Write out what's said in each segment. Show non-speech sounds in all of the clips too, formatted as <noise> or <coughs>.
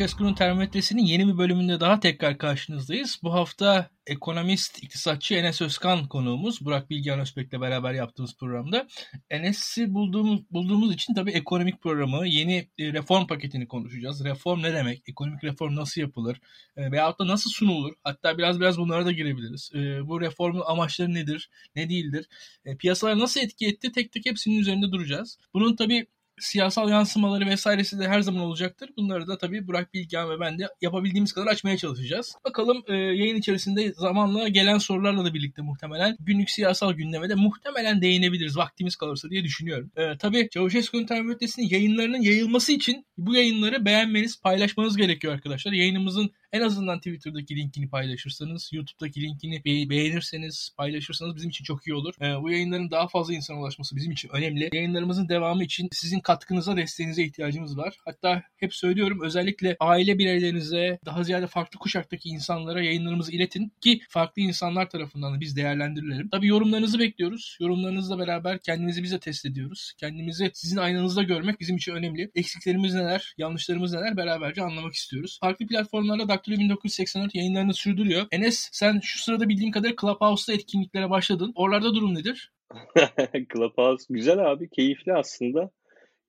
Çavuşescu'nun termometresinin yeni bir bölümünde daha tekrar karşınızdayız. Bu hafta ekonomist, iktisatçı Enes Özkan konuğumuz. Burak Bilgehan Özbek'le beraber yaptığımız programda. Enes'i bulduğumuz, bulduğumuz için tabii ekonomik programı, yeni e, reform paketini konuşacağız. Reform ne demek? Ekonomik reform nasıl yapılır? E, veyahut da nasıl sunulur? Hatta biraz biraz bunlara da girebiliriz. E, bu reformun amaçları nedir? Ne değildir? E, piyasalar nasıl etki etti? Tek tek hepsinin üzerinde duracağız. Bunun tabii siyasal yansımaları vesairesi de her zaman olacaktır. Bunları da tabii Burak Bilgehan ve ben de yapabildiğimiz kadar açmaya çalışacağız. Bakalım e, yayın içerisinde zamanla gelen sorularla da birlikte muhtemelen günlük siyasal gündeme de muhtemelen değinebiliriz vaktimiz kalırsa diye düşünüyorum. E, tabii Çavuşescu'nun termometresinin yayınlarının yayılması için bu yayınları beğenmeniz, paylaşmanız gerekiyor arkadaşlar. Yayınımızın en azından Twitter'daki linkini paylaşırsanız, YouTube'daki linkini be- beğenirseniz, paylaşırsanız bizim için çok iyi olur. Ee, bu yayınların daha fazla insana ulaşması bizim için önemli. Yayınlarımızın devamı için sizin katkınıza, desteğinize ihtiyacımız var. Hatta hep söylüyorum özellikle aile bireylerinize, daha ziyade farklı kuşaktaki insanlara yayınlarımızı iletin ki farklı insanlar tarafından da biz değerlendirilelim. Tabii yorumlarınızı bekliyoruz. Yorumlarınızla beraber kendimizi bize test ediyoruz. Kendimizi sizin aynanızda görmek bizim için önemli. Eksiklerimiz neler, yanlışlarımız neler beraberce anlamak istiyoruz. Farklı platformlarda Daktilo 1984 yayınlarını sürdürüyor. Enes sen şu sırada bildiğim kadarıyla Clubhouse'da etkinliklere başladın. Oralarda durum nedir? <laughs> Clubhouse güzel abi, keyifli aslında.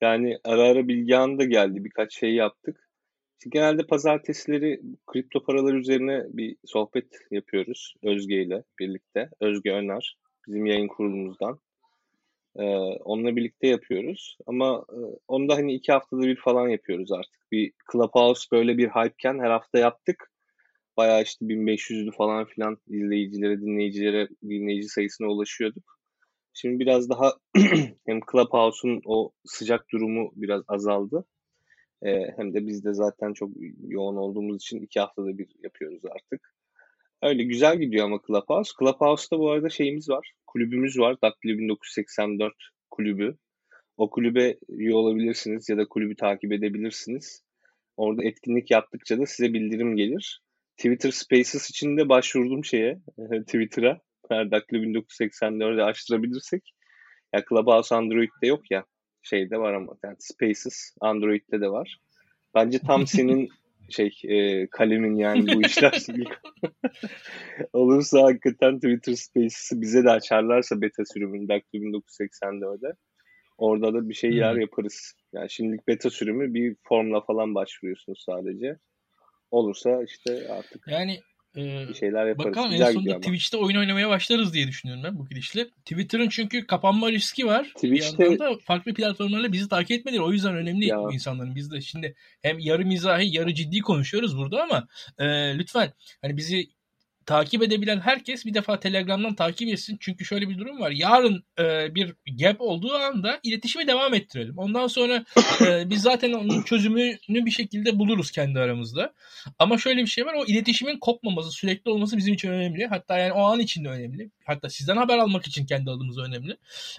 Yani ara ara Bilgehan da geldi, birkaç şey yaptık. İşte genelde pazartesileri kripto paralar üzerine bir sohbet yapıyoruz Özge ile birlikte. Özge Öner, bizim yayın kurulumuzdan. Ee, onunla birlikte yapıyoruz. Ama e, onu da hani iki haftada bir falan yapıyoruz artık. Bir Clubhouse böyle bir hype'ken her hafta yaptık. Bayağı işte 1500'lü falan filan izleyicilere, dinleyicilere, dinleyici sayısına ulaşıyorduk. Şimdi biraz daha <clears throat> hem Clubhouse'un o sıcak durumu biraz azaldı. Ee, hem de biz de zaten çok yoğun olduğumuz için iki haftada bir yapıyoruz artık. Öyle güzel gidiyor ama Clubhouse. Clubhouse'da bu arada şeyimiz var. Kulübümüz var. Daktilo 1984 kulübü. O kulübe üye olabilirsiniz ya da kulübü takip edebilirsiniz. Orada etkinlik yaptıkça da size bildirim gelir. Twitter Spaces için de başvurdum şeye, <laughs> Twitter'a. Daktilo 1984'ü açtırabilirsek. Ya Clubhouse Android'de yok ya. Şeyde var ama yani Spaces Android'de de var. Bence tam <laughs> senin şey e, kalemin yani bu <laughs> işler <laughs> olursa hakikaten Twitter Spaces'i bize de açarlarsa beta sürümünü Daktilo 1984'de orada da bir şey yer yaparız. Yani şimdilik beta sürümü bir formla falan başvuruyorsunuz sadece. Olursa işte artık yani ee, bir şeyler yaparız. Bakalım Güzel en sonunda Twitch'te oyun oynamaya başlarız diye düşünüyorum ben bu gidişle. Twitter'ın çünkü kapanma riski var. Twitch'te... Bir yandan da farklı platformlarla bizi takip etmeleri o yüzden önemli ya. bu insanların. Biz de şimdi hem yarı mizahi yarı ciddi konuşuyoruz burada ama e, lütfen hani bizi takip edebilen herkes bir defa Telegram'dan takip etsin. Çünkü şöyle bir durum var. Yarın e, bir gap olduğu anda iletişimi devam ettirelim. Ondan sonra e, biz zaten onun çözümünü bir şekilde buluruz kendi aramızda. Ama şöyle bir şey var. O iletişimin kopmaması, sürekli olması bizim için önemli. Hatta yani o an için de önemli. Hatta sizden haber almak için kendi adımıza önemli.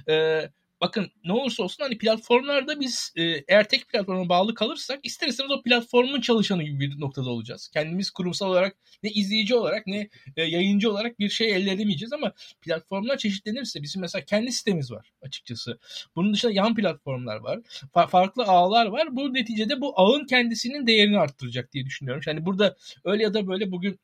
E, bakın ne olursa olsun hani platformlarda biz e, eğer tek platforma bağlı kalırsak ister istemez o platformun çalışanı gibi bir noktada olacağız. Kendimiz kurumsal olarak ne izleyici olarak ne e, yayıncı olarak bir şey elde edemeyeceğiz ama platformlar çeşitlenirse bizim mesela kendi sitemiz var açıkçası. Bunun dışında yan platformlar var. Fa- farklı ağlar var. Bu neticede bu ağın kendisinin değerini arttıracak diye düşünüyorum. Yani burada öyle ya da böyle bugün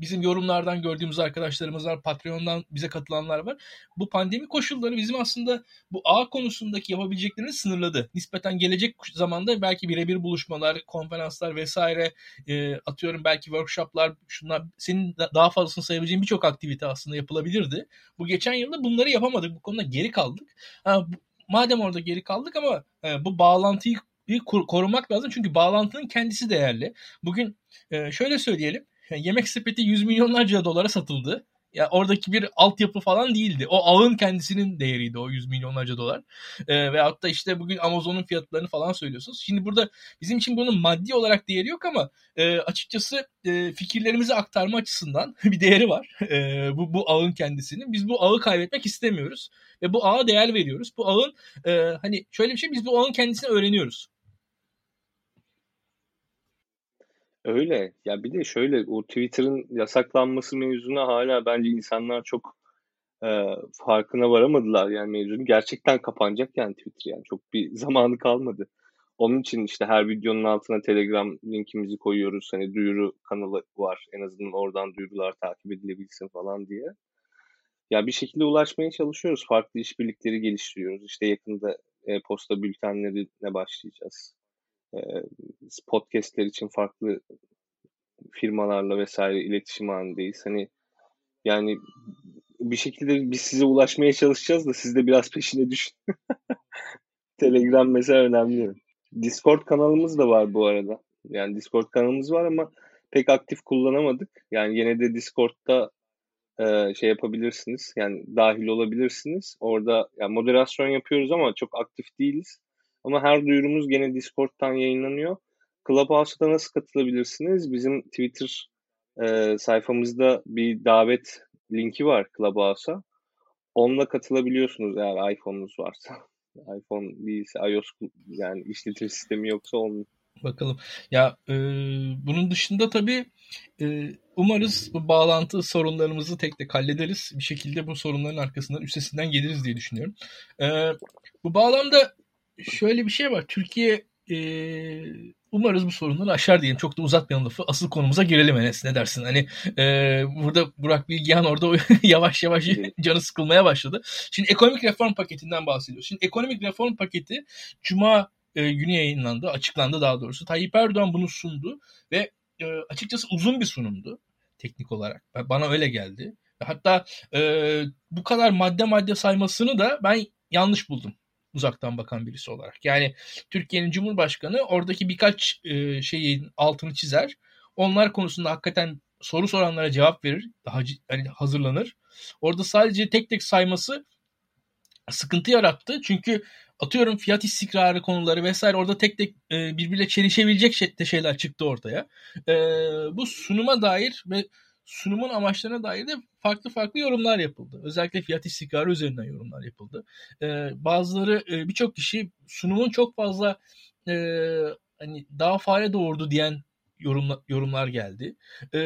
bizim yorumlardan gördüğümüz arkadaşlarımız var, Patreon'dan bize katılanlar var. Bu pandemi koşulları bizim aslında bu ağ konusundaki yapabileceklerini sınırladı. Nispeten gelecek zamanda belki birebir buluşmalar, konferanslar vesaire e, atıyorum belki workshoplar, şunlar senin daha fazlasını sayabileceğin birçok aktivite aslında yapılabilirdi. Bu geçen yılda bunları yapamadık. Bu konuda geri kaldık. Ha, madem orada geri kaldık ama e, bu bağlantıyı bir korumak lazım çünkü bağlantının kendisi değerli. Bugün e, şöyle söyleyelim yemek sepeti yüz milyonlarca dolara satıldı. Ya oradaki bir altyapı falan değildi. O ağın kendisinin değeriydi o yüz milyonlarca dolar. E, veyahut da işte bugün Amazon'un fiyatlarını falan söylüyorsunuz. Şimdi burada bizim için bunun maddi olarak değeri yok ama e, açıkçası e, fikirlerimizi aktarma açısından <laughs> bir değeri var. E, bu, bu ağın kendisinin. Biz bu ağı kaybetmek istemiyoruz. Ve bu ağa değer veriyoruz. Bu ağın e, hani şöyle bir şey biz bu ağın kendisini öğreniyoruz. Öyle. Ya bir de şöyle o Twitter'ın yasaklanması mevzuna hala bence insanlar çok e, farkına varamadılar yani mevzunun. Gerçekten kapanacak yani Twitter yani çok bir <laughs> zamanı kalmadı. Onun için işte her videonun altına Telegram linkimizi koyuyoruz. Hani duyuru kanalı var. En azından oradan duyurular takip edilebilsin falan diye. Ya bir şekilde ulaşmaya çalışıyoruz. Farklı işbirlikleri geliştiriyoruz. İşte yakında e, posta bültenlerine başlayacağız. E, podcastler için farklı firmalarla vesaire iletişim halindeyiz. Hani yani bir şekilde biz size ulaşmaya çalışacağız da siz de biraz peşine düşün. <laughs> Telegram mesela önemli. Discord kanalımız da var bu arada. Yani Discord kanalımız var ama pek aktif kullanamadık. Yani yine de Discord'da şey yapabilirsiniz. Yani dahil olabilirsiniz. Orada yani moderasyon yapıyoruz ama çok aktif değiliz. Ama her duyurumuz gene Discord'dan yayınlanıyor. Clubhouse'da nasıl katılabilirsiniz? Bizim Twitter e, sayfamızda bir davet linki var Clubhouse'a. Onunla katılabiliyorsunuz eğer iPhone'unuz varsa. <laughs> iPhone değilse iOS yani işletim sistemi yoksa olmuyor. Bakalım. Ya e, bunun dışında tabii e, umarız bu bağlantı sorunlarımızı tek tek hallederiz. Bir şekilde bu sorunların arkasından üstesinden geliriz diye düşünüyorum. E, bu bağlamda şöyle bir şey var. Türkiye e, umarız bu sorunları aşar diyelim. Çok da uzatmayalım lafı. Asıl konumuza girelim Enes. Ne dersin? Hani e, burada Burak Bilgehan orada <laughs> yavaş yavaş canı sıkılmaya başladı. Şimdi ekonomik reform paketinden bahsediyoruz. Şimdi ekonomik reform paketi Cuma e, günü yayınlandı. Açıklandı daha doğrusu. Tayyip Erdoğan bunu sundu ve e, açıkçası uzun bir sunumdu teknik olarak. Bana öyle geldi. Hatta e, bu kadar madde madde saymasını da ben yanlış buldum uzaktan bakan birisi olarak. Yani Türkiye'nin Cumhurbaşkanı oradaki birkaç e, şeyin altını çizer. Onlar konusunda hakikaten soru soranlara cevap verir. Daha hani hazırlanır. Orada sadece tek tek sayması sıkıntı yarattı. Çünkü atıyorum fiyat istikrarı konuları vesaire orada tek tek e, birbiriyle çelişebilecek şey, şeyler çıktı ortaya. E, bu sunuma dair ve sunumun amaçlarına dair de farklı farklı yorumlar yapıldı. Özellikle fiyat istikrarı üzerinden yorumlar yapıldı. Ee, bazıları e, birçok kişi sunumun çok fazla e, hani daha fare doğurdu diyen yorumla, yorumlar geldi. E,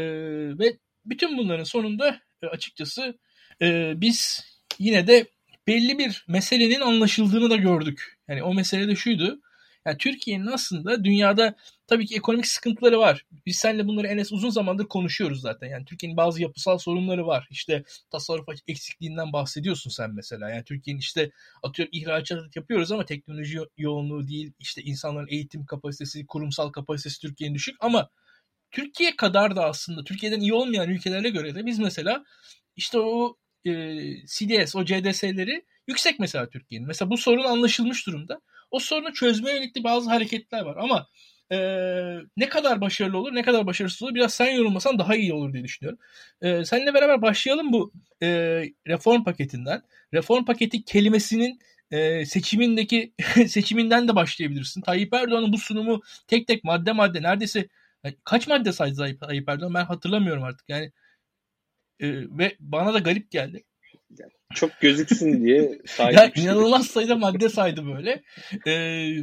ve bütün bunların sonunda e, açıkçası e, biz yine de belli bir meselenin anlaşıldığını da gördük. Yani o mesele de şuydu. Yani Türkiye'nin aslında dünyada tabii ki ekonomik sıkıntıları var. Biz seninle bunları Enes uzun zamandır konuşuyoruz zaten. Yani Türkiye'nin bazı yapısal sorunları var. İşte tasarruf eksikliğinden bahsediyorsun sen mesela. Yani Türkiye'nin işte atıyorum ihracat yapıyoruz ama teknoloji yoğunluğu değil. İşte insanların eğitim kapasitesi, kurumsal kapasitesi Türkiye'nin düşük ama Türkiye kadar da aslında Türkiye'den iyi olmayan ülkelere göre de biz mesela işte o e, CDS, o CDS'leri yüksek mesela Türkiye'nin. Mesela bu sorun anlaşılmış durumda. O sorunu çözmeye yönelik bazı hareketler var ama e, ne kadar başarılı olur ne kadar başarısız olur biraz sen yorumlasan daha iyi olur diye düşünüyorum. E, seninle beraber başlayalım bu e, reform paketinden. Reform paketi kelimesinin e, seçimindeki <laughs> seçiminden de başlayabilirsin. Tayyip Erdoğan'ın bu sunumu tek tek madde madde neredeyse yani kaç madde saydı Tayyip Erdoğan ben hatırlamıyorum artık yani e, ve bana da garip geldi çok gözüksün diye <laughs> ya inanılmaz sayıda madde saydı böyle. Ee,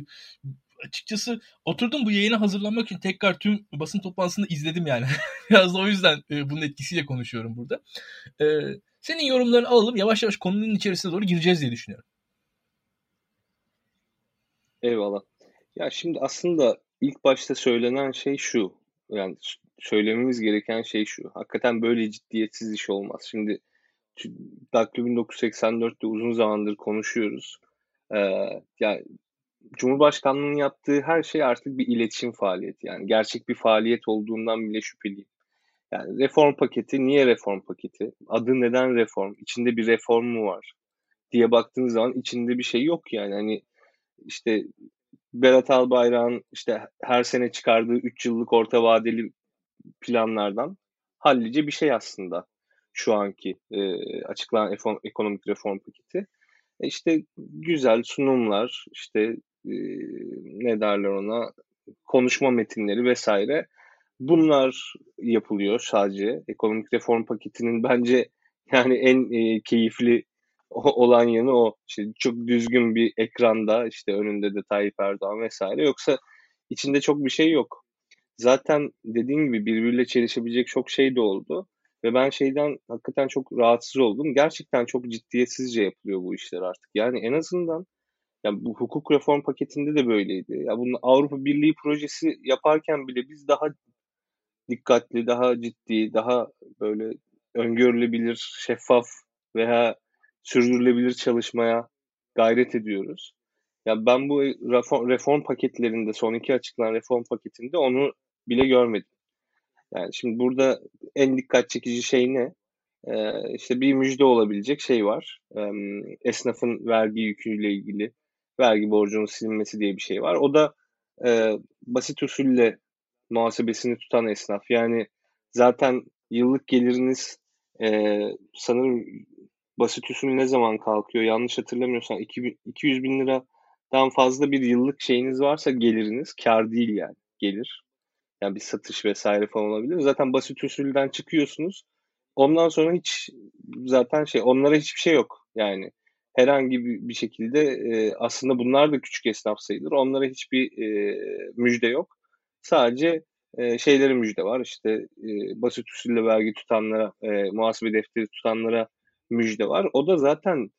açıkçası oturdum bu yayına hazırlanmak için tekrar tüm basın toplantısını izledim yani. <laughs> Biraz da o yüzden e, bunun etkisiyle konuşuyorum burada. E, senin yorumlarını alalım. Yavaş yavaş konunun içerisine doğru gireceğiz diye düşünüyorum. Eyvallah. Ya şimdi aslında ilk başta söylenen şey şu. Yani söylememiz gereken şey şu. Hakikaten böyle ciddiyetsiz iş olmaz. Şimdi Daktilo 1984'te uzun zamandır konuşuyoruz. Ee, yani Cumhurbaşkanlığının yaptığı her şey artık bir iletişim faaliyeti. Yani gerçek bir faaliyet olduğundan bile şüpheliyim. Yani reform paketi niye reform paketi? Adı neden reform? İçinde bir reform mu var? diye baktığınız zaman içinde bir şey yok yani. Hani işte Berat Albayrak'ın işte her sene çıkardığı 3 yıllık orta vadeli planlardan hallice bir şey aslında şu anki e, açıklanan ekonomik reform paketi. E işte güzel sunumlar, işte e, ne derler ona, konuşma metinleri vesaire. Bunlar yapılıyor sadece. Ekonomik reform paketinin bence yani en e, keyifli olan yanı o. İşte çok düzgün bir ekranda işte önünde de Tayyip Erdoğan vesaire. Yoksa içinde çok bir şey yok. Zaten dediğim gibi birbiriyle çelişebilecek çok şey de oldu. Ve ben şeyden hakikaten çok rahatsız oldum. Gerçekten çok ciddiyetsizce yapılıyor bu işler artık. Yani en azından Yani bu hukuk reform paketinde de böyleydi. Ya bunun Avrupa Birliği projesi yaparken bile biz daha dikkatli, daha ciddi, daha böyle öngörülebilir, şeffaf veya sürdürülebilir çalışmaya gayret ediyoruz. Ya ben bu reform, reform paketlerinde, son iki açıklanan reform paketinde onu bile görmedim. Yani şimdi burada en dikkat çekici şey ne? Ee, işte bir müjde olabilecek şey var. Ee, esnafın vergi yüküyle ilgili vergi borcunun silinmesi diye bir şey var. O da e, basit usulle muhasebesini tutan esnaf. Yani zaten yıllık geliriniz e, sanırım basit usul ne zaman kalkıyor? Yanlış hatırlamıyorsam 200 bin liradan fazla bir yıllık şeyiniz varsa geliriniz kar değil yani gelir. Yani bir satış vesaire falan olabilir. Zaten basit usulden çıkıyorsunuz. Ondan sonra hiç zaten şey onlara hiçbir şey yok. Yani herhangi bir, şekilde e, aslında bunlar da küçük esnaf sayılır. Onlara hiçbir e, müjde yok. Sadece e, şeylere müjde var. İşte e, basit usulle vergi tutanlara, muhasebe defteri tutanlara müjde var. O da zaten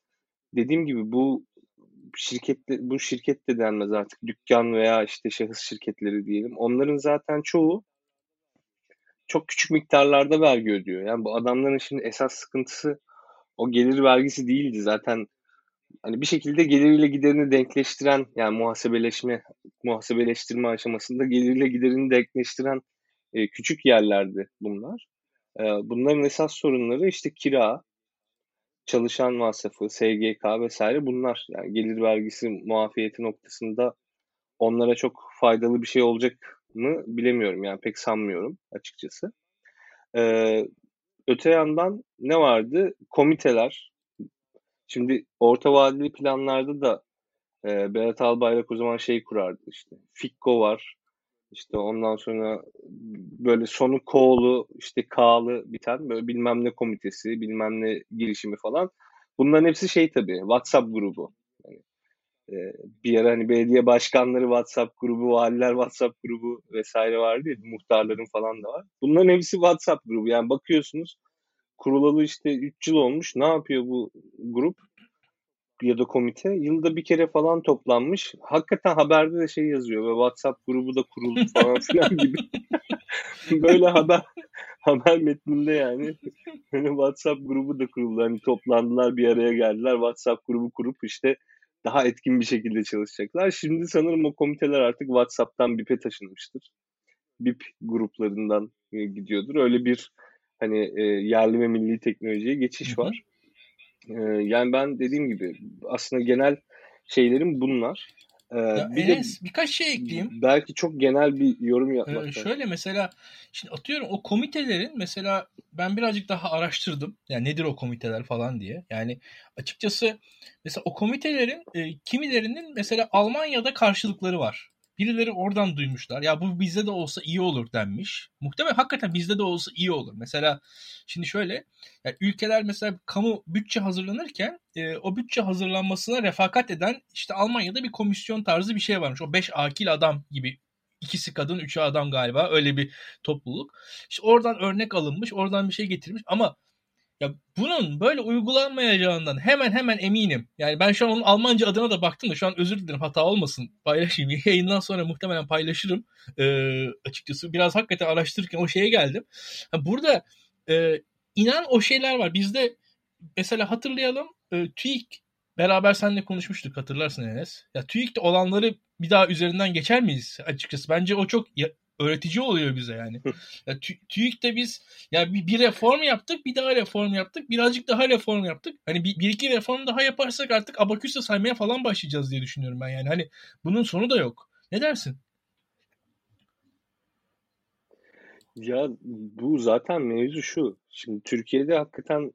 dediğim gibi bu şirkette bu şirket de denmez artık dükkan veya işte şahıs şirketleri diyelim. Onların zaten çoğu çok küçük miktarlarda vergi ödüyor. Yani bu adamların şimdi esas sıkıntısı o gelir vergisi değildi. Zaten hani bir şekilde geliriyle giderini denkleştiren yani muhasebeleşme muhasebeleştirme aşamasında geliriyle giderini denkleştiren e, küçük yerlerdi bunlar. E, bunların esas sorunları işte kira, çalışan masrafı, SGK vesaire bunlar. Yani gelir vergisi muafiyeti noktasında onlara çok faydalı bir şey olacak mı bilemiyorum. Yani pek sanmıyorum açıkçası. Ee, öte yandan ne vardı? Komiteler. Şimdi orta vadeli planlarda da e, Berat Albayrak o zaman şey kurardı işte. Fikko var. İşte ondan sonra böyle sonu K'lu işte K'lı biten böyle bilmem ne komitesi, bilmem ne girişimi falan. Bunların hepsi şey tabii WhatsApp grubu. Yani, e, bir ara hani belediye başkanları WhatsApp grubu, valiler WhatsApp grubu vesaire vardı ya, muhtarların falan da var. Bunların hepsi WhatsApp grubu. Yani bakıyorsunuz kurulalı işte 3 yıl olmuş. Ne yapıyor bu grup? ya da komite yılda bir kere falan toplanmış. Hakikaten haberde de şey yazıyor ve WhatsApp grubu da kuruldu <laughs> falan filan gibi. <laughs> Böyle haber haber metninde yani hani WhatsApp grubu da kuruldu. Hani toplandılar bir araya geldiler. WhatsApp grubu kurup işte daha etkin bir şekilde çalışacaklar. Şimdi sanırım o komiteler artık WhatsApp'tan BIP'e taşınmıştır. BIP gruplarından e, gidiyordur. Öyle bir hani e, yerli ve milli teknolojiye geçiş var. Ee, yani ben dediğim gibi aslında genel şeylerim bunlar. Ee, ya bir Enes, de birkaç şey ekleyeyim. Belki çok genel bir yorum yapmak. Ee, şöyle mesela şimdi atıyorum o komitelerin mesela ben birazcık daha araştırdım. Yani nedir o komiteler falan diye. Yani açıkçası mesela o komitelerin e, kimilerinin mesela Almanya'da karşılıkları var. Birileri oradan duymuşlar. Ya bu bizde de olsa iyi olur denmiş. Muhtemelen hakikaten bizde de olsa iyi olur. Mesela şimdi şöyle yani ülkeler mesela kamu bütçe hazırlanırken e, o bütçe hazırlanmasına refakat eden işte Almanya'da bir komisyon tarzı bir şey varmış. O beş akil adam gibi ikisi kadın, üçü adam galiba. Öyle bir topluluk. İşte oradan örnek alınmış, oradan bir şey getirmiş ama ya bunun böyle uygulanmayacağından hemen hemen eminim. Yani ben şu an onun Almanca adına da baktım da şu an özür dilerim hata olmasın paylaşayım. <laughs> Yayından sonra muhtemelen paylaşırım. Ee, açıkçası biraz hakikaten araştırırken o şeye geldim. Ha, burada e, inan o şeyler var. Bizde mesela hatırlayalım e, TÜİK beraber seninle konuşmuştuk hatırlarsın Enes. Ya TÜİK'te olanları bir daha üzerinden geçer miyiz açıkçası? Bence o çok öğretici oluyor bize yani. ya, TÜİK'te biz ya bir, bir reform yaptık, bir daha reform yaptık, birazcık daha reform yaptık. Hani bir, bir iki reform daha yaparsak artık abaküsle saymaya falan başlayacağız diye düşünüyorum ben yani. Hani bunun sonu da yok. Ne dersin? Ya bu zaten mevzu şu. Şimdi Türkiye'de hakikaten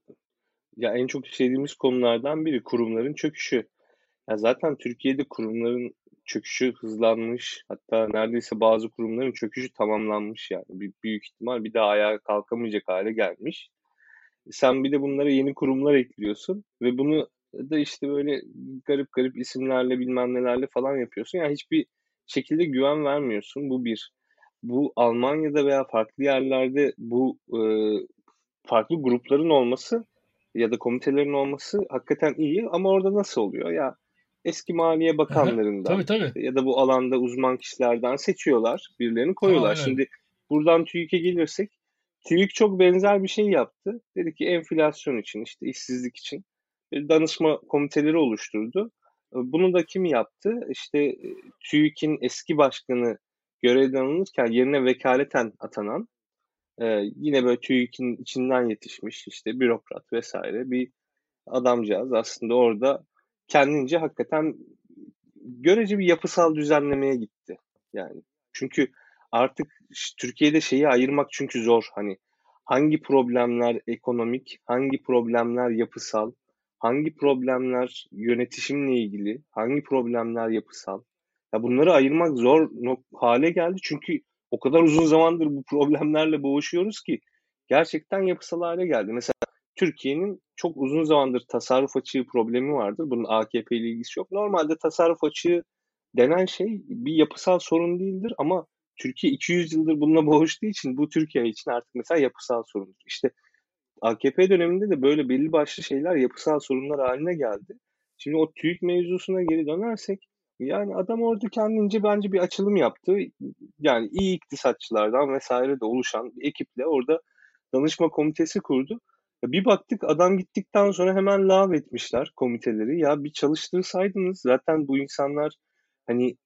ya en çok sevdiğimiz konulardan biri kurumların çöküşü. Ya zaten Türkiye'de kurumların çöküşü hızlanmış. Hatta neredeyse bazı kurumların çöküşü tamamlanmış yani. Bir, büyük ihtimal bir daha ayağa kalkamayacak hale gelmiş. Sen bir de bunlara yeni kurumlar ekliyorsun ve bunu da işte böyle garip garip isimlerle bilmem nelerle falan yapıyorsun. Yani hiçbir şekilde güven vermiyorsun. Bu bir. Bu Almanya'da veya farklı yerlerde bu e, farklı grupların olması ya da komitelerin olması hakikaten iyi ama orada nasıl oluyor? Ya eski Maliye Bakanlarından tabii, tabii. ya da bu alanda uzman kişilerden seçiyorlar. Birilerini koyuyorlar. Aa, Şimdi buradan TÜİK'e gelirsek TÜİK çok benzer bir şey yaptı. Dedi ki enflasyon için işte işsizlik için danışma komiteleri oluşturdu. Bunu da kim yaptı? İşte e, TÜİK'in eski başkanı görevden alınırken yerine vekaleten atanan e, yine böyle TÜİK'in içinden yetişmiş işte bürokrat vesaire bir adamcağız aslında orada kendince hakikaten görece bir yapısal düzenlemeye gitti. Yani çünkü artık Türkiye'de şeyi ayırmak çünkü zor. Hani hangi problemler ekonomik, hangi problemler yapısal, hangi problemler yönetişimle ilgili, hangi problemler yapısal. Ya bunları ayırmak zor hale geldi çünkü o kadar uzun zamandır bu problemlerle boğuşuyoruz ki gerçekten yapısal hale geldi. Mesela Türkiye'nin çok uzun zamandır tasarruf açığı problemi vardır. Bunun AKP ile ilgisi yok. Normalde tasarruf açığı denen şey bir yapısal sorun değildir ama Türkiye 200 yıldır bununla boğuştuğu için bu Türkiye için artık mesela yapısal sorundur. İşte AKP döneminde de böyle belli başlı şeyler yapısal sorunlar haline geldi. Şimdi o TÜİK mevzusuna geri dönersek yani adam orada kendince bence bir açılım yaptı. Yani iyi iktisatçılardan vesaire de oluşan bir ekiple orada danışma komitesi kurdu. Bir baktık adam gittikten sonra hemen lav etmişler komiteleri. Ya bir çalıştırsaydınız zaten bu insanlar hani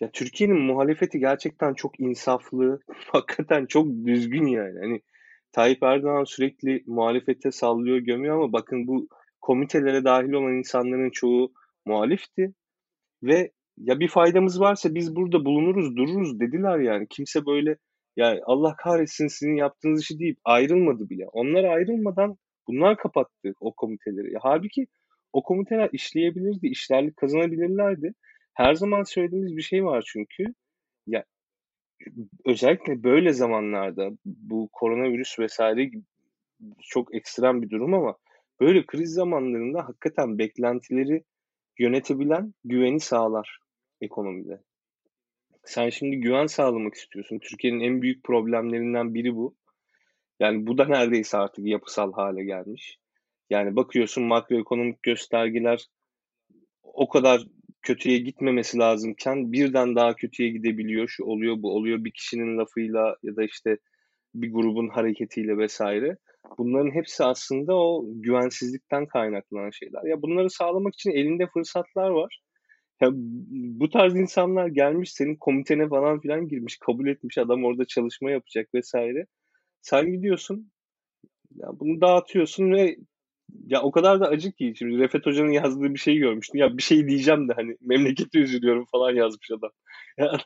ya Türkiye'nin muhalefeti gerçekten çok insaflı, <laughs> hakikaten çok düzgün yani. Hani Tayyip Erdoğan sürekli muhalefete sallıyor, gömüyor ama bakın bu komitelere dahil olan insanların çoğu muhalifti ve ya bir faydamız varsa biz burada bulunuruz, dururuz dediler yani. Kimse böyle yani Allah kahretsin sizin yaptığınız işi deyip ayrılmadı bile. Onlar ayrılmadan bunlar kapattı o komiteleri. Halbuki o komiteler işleyebilirdi, işlerlik kazanabilirlerdi. Her zaman söylediğimiz bir şey var çünkü. Ya özellikle böyle zamanlarda bu koronavirüs vesaire çok ekstrem bir durum ama böyle kriz zamanlarında hakikaten beklentileri yönetebilen güveni sağlar ekonomide. Sen şimdi güven sağlamak istiyorsun. Türkiye'nin en büyük problemlerinden biri bu. Yani bu da neredeyse artık yapısal hale gelmiş. Yani bakıyorsun makroekonomik göstergeler o kadar kötüye gitmemesi lazımken birden daha kötüye gidebiliyor. Şu oluyor, bu oluyor bir kişinin lafıyla ya da işte bir grubun hareketiyle vesaire. Bunların hepsi aslında o güvensizlikten kaynaklanan şeyler. Ya bunları sağlamak için elinde fırsatlar var. Ya bu tarz insanlar gelmiş senin komitene falan filan girmiş, kabul etmiş adam orada çalışma yapacak vesaire. Sen gidiyorsun, ya bunu dağıtıyorsun ve ya o kadar da acı ki şimdi Refet Hoca'nın yazdığı bir şey görmüştüm. Ya bir şey diyeceğim de hani memlekete üzülüyorum falan yazmış adam. <laughs> Yani,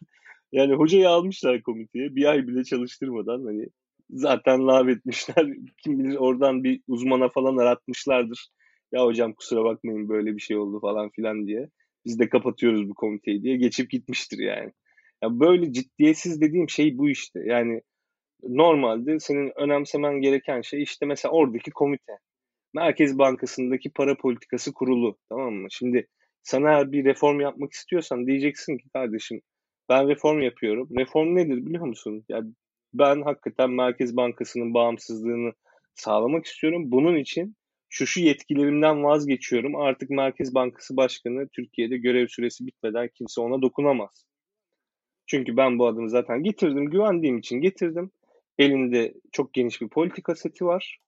yani hocayı almışlar komiteye bir ay bile çalıştırmadan hani zaten lav etmişler. <laughs> Kim bilir oradan bir uzmana falan aratmışlardır. Ya hocam kusura bakmayın böyle bir şey oldu falan filan diye. Biz de kapatıyoruz bu komiteyi diye geçip gitmiştir yani. Ya böyle ciddiyetsiz dediğim şey bu işte. Yani normalde senin önemsemen gereken şey işte mesela oradaki komite. Merkez Bankası'ndaki para politikası kurulu tamam mı? Şimdi sana bir reform yapmak istiyorsan diyeceksin ki kardeşim ben reform yapıyorum. Reform nedir biliyor musun? Ya ben hakikaten Merkez Bankası'nın bağımsızlığını sağlamak istiyorum. Bunun için şu şu yetkilerimden vazgeçiyorum. Artık Merkez Bankası Başkanı Türkiye'de görev süresi bitmeden kimse ona dokunamaz. Çünkü ben bu adımı zaten getirdim. Güvendiğim için getirdim. Elinde çok geniş bir politika seti var.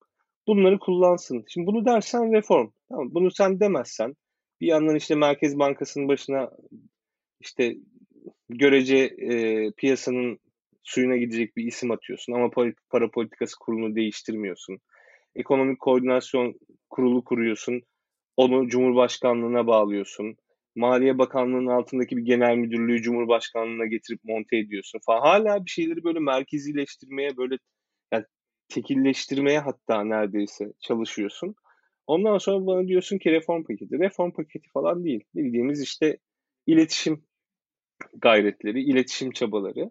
Bunları kullansın. Şimdi bunu dersen reform. Tamam, bunu sen demezsen bir yandan işte Merkez Bankası'nın başına işte görece e, piyasanın suyuna gidecek bir isim atıyorsun ama para politikası kurulunu değiştirmiyorsun. Ekonomik koordinasyon kurulu kuruyorsun. Onu Cumhurbaşkanlığına bağlıyorsun. Maliye Bakanlığı'nın altındaki bir genel müdürlüğü Cumhurbaşkanlığına getirip monte ediyorsun falan. Hala bir şeyleri böyle merkezileştirmeye böyle yani tekilleştirmeye hatta neredeyse çalışıyorsun. Ondan sonra bana diyorsun ki reform paketi. Reform paketi falan değil. Bildiğimiz işte iletişim gayretleri, iletişim çabaları.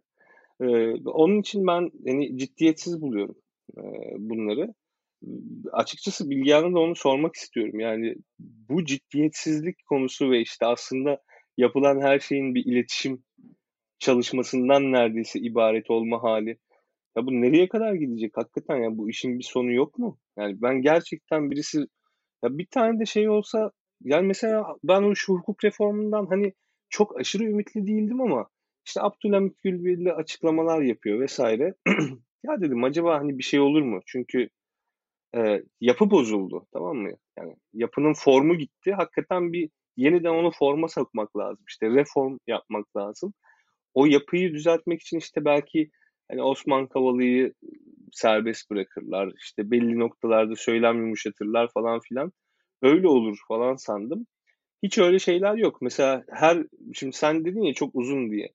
Ee, onun için ben yani ciddiyetsiz buluyorum e, bunları. Açıkçası Bilgehan'a da onu sormak istiyorum. Yani bu ciddiyetsizlik konusu ve işte aslında yapılan her şeyin bir iletişim çalışmasından neredeyse ibaret olma hali. Ya bu nereye kadar gidecek hakikaten ya bu işin bir sonu yok mu? Yani ben gerçekten birisi ya bir tane de şey olsa Yani mesela ben o şu hukuk reformundan hani çok aşırı ümitli değildim ama işte Abdülhamit Gül belli açıklamalar yapıyor vesaire. <clears throat> ya dedim acaba hani bir şey olur mu? Çünkü e, yapı bozuldu tamam mı? Yani yapının formu gitti. Hakikaten bir yeniden onu forma sokmak lazım. İşte reform yapmak lazım. O yapıyı düzeltmek için işte belki hani Osman Kavala'yı serbest bırakırlar. İşte belli noktalarda söylem yumuşatırlar falan filan. Öyle olur falan sandım. Hiç öyle şeyler yok. Mesela her şimdi sen dedin ya çok uzun diye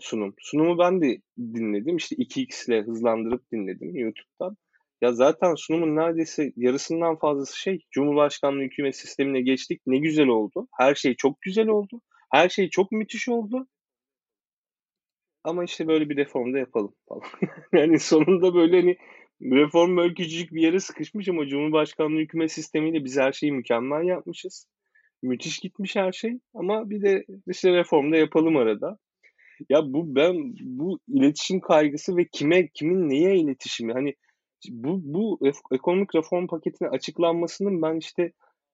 sunum. Sunumu ben de dinledim. İşte 2x ile hızlandırıp dinledim YouTube'dan. Ya zaten sunumun neredeyse yarısından fazlası şey Cumhurbaşkanlığı hükümet sistemine geçtik. Ne güzel oldu. Her şey çok güzel oldu. Her şey çok müthiş oldu. Ama işte böyle bir reform da yapalım falan. <laughs> yani sonunda böyle hani reform böyle küçücük bir yere sıkışmış ama Cumhurbaşkanlığı hükümet sistemiyle biz her şeyi mükemmel yapmışız. Müthiş gitmiş her şey ama bir de işte reform da yapalım arada. Ya bu ben bu iletişim kaygısı ve kime kimin neye iletişimi hani bu bu ekonomik reform paketinin açıklanmasının ben işte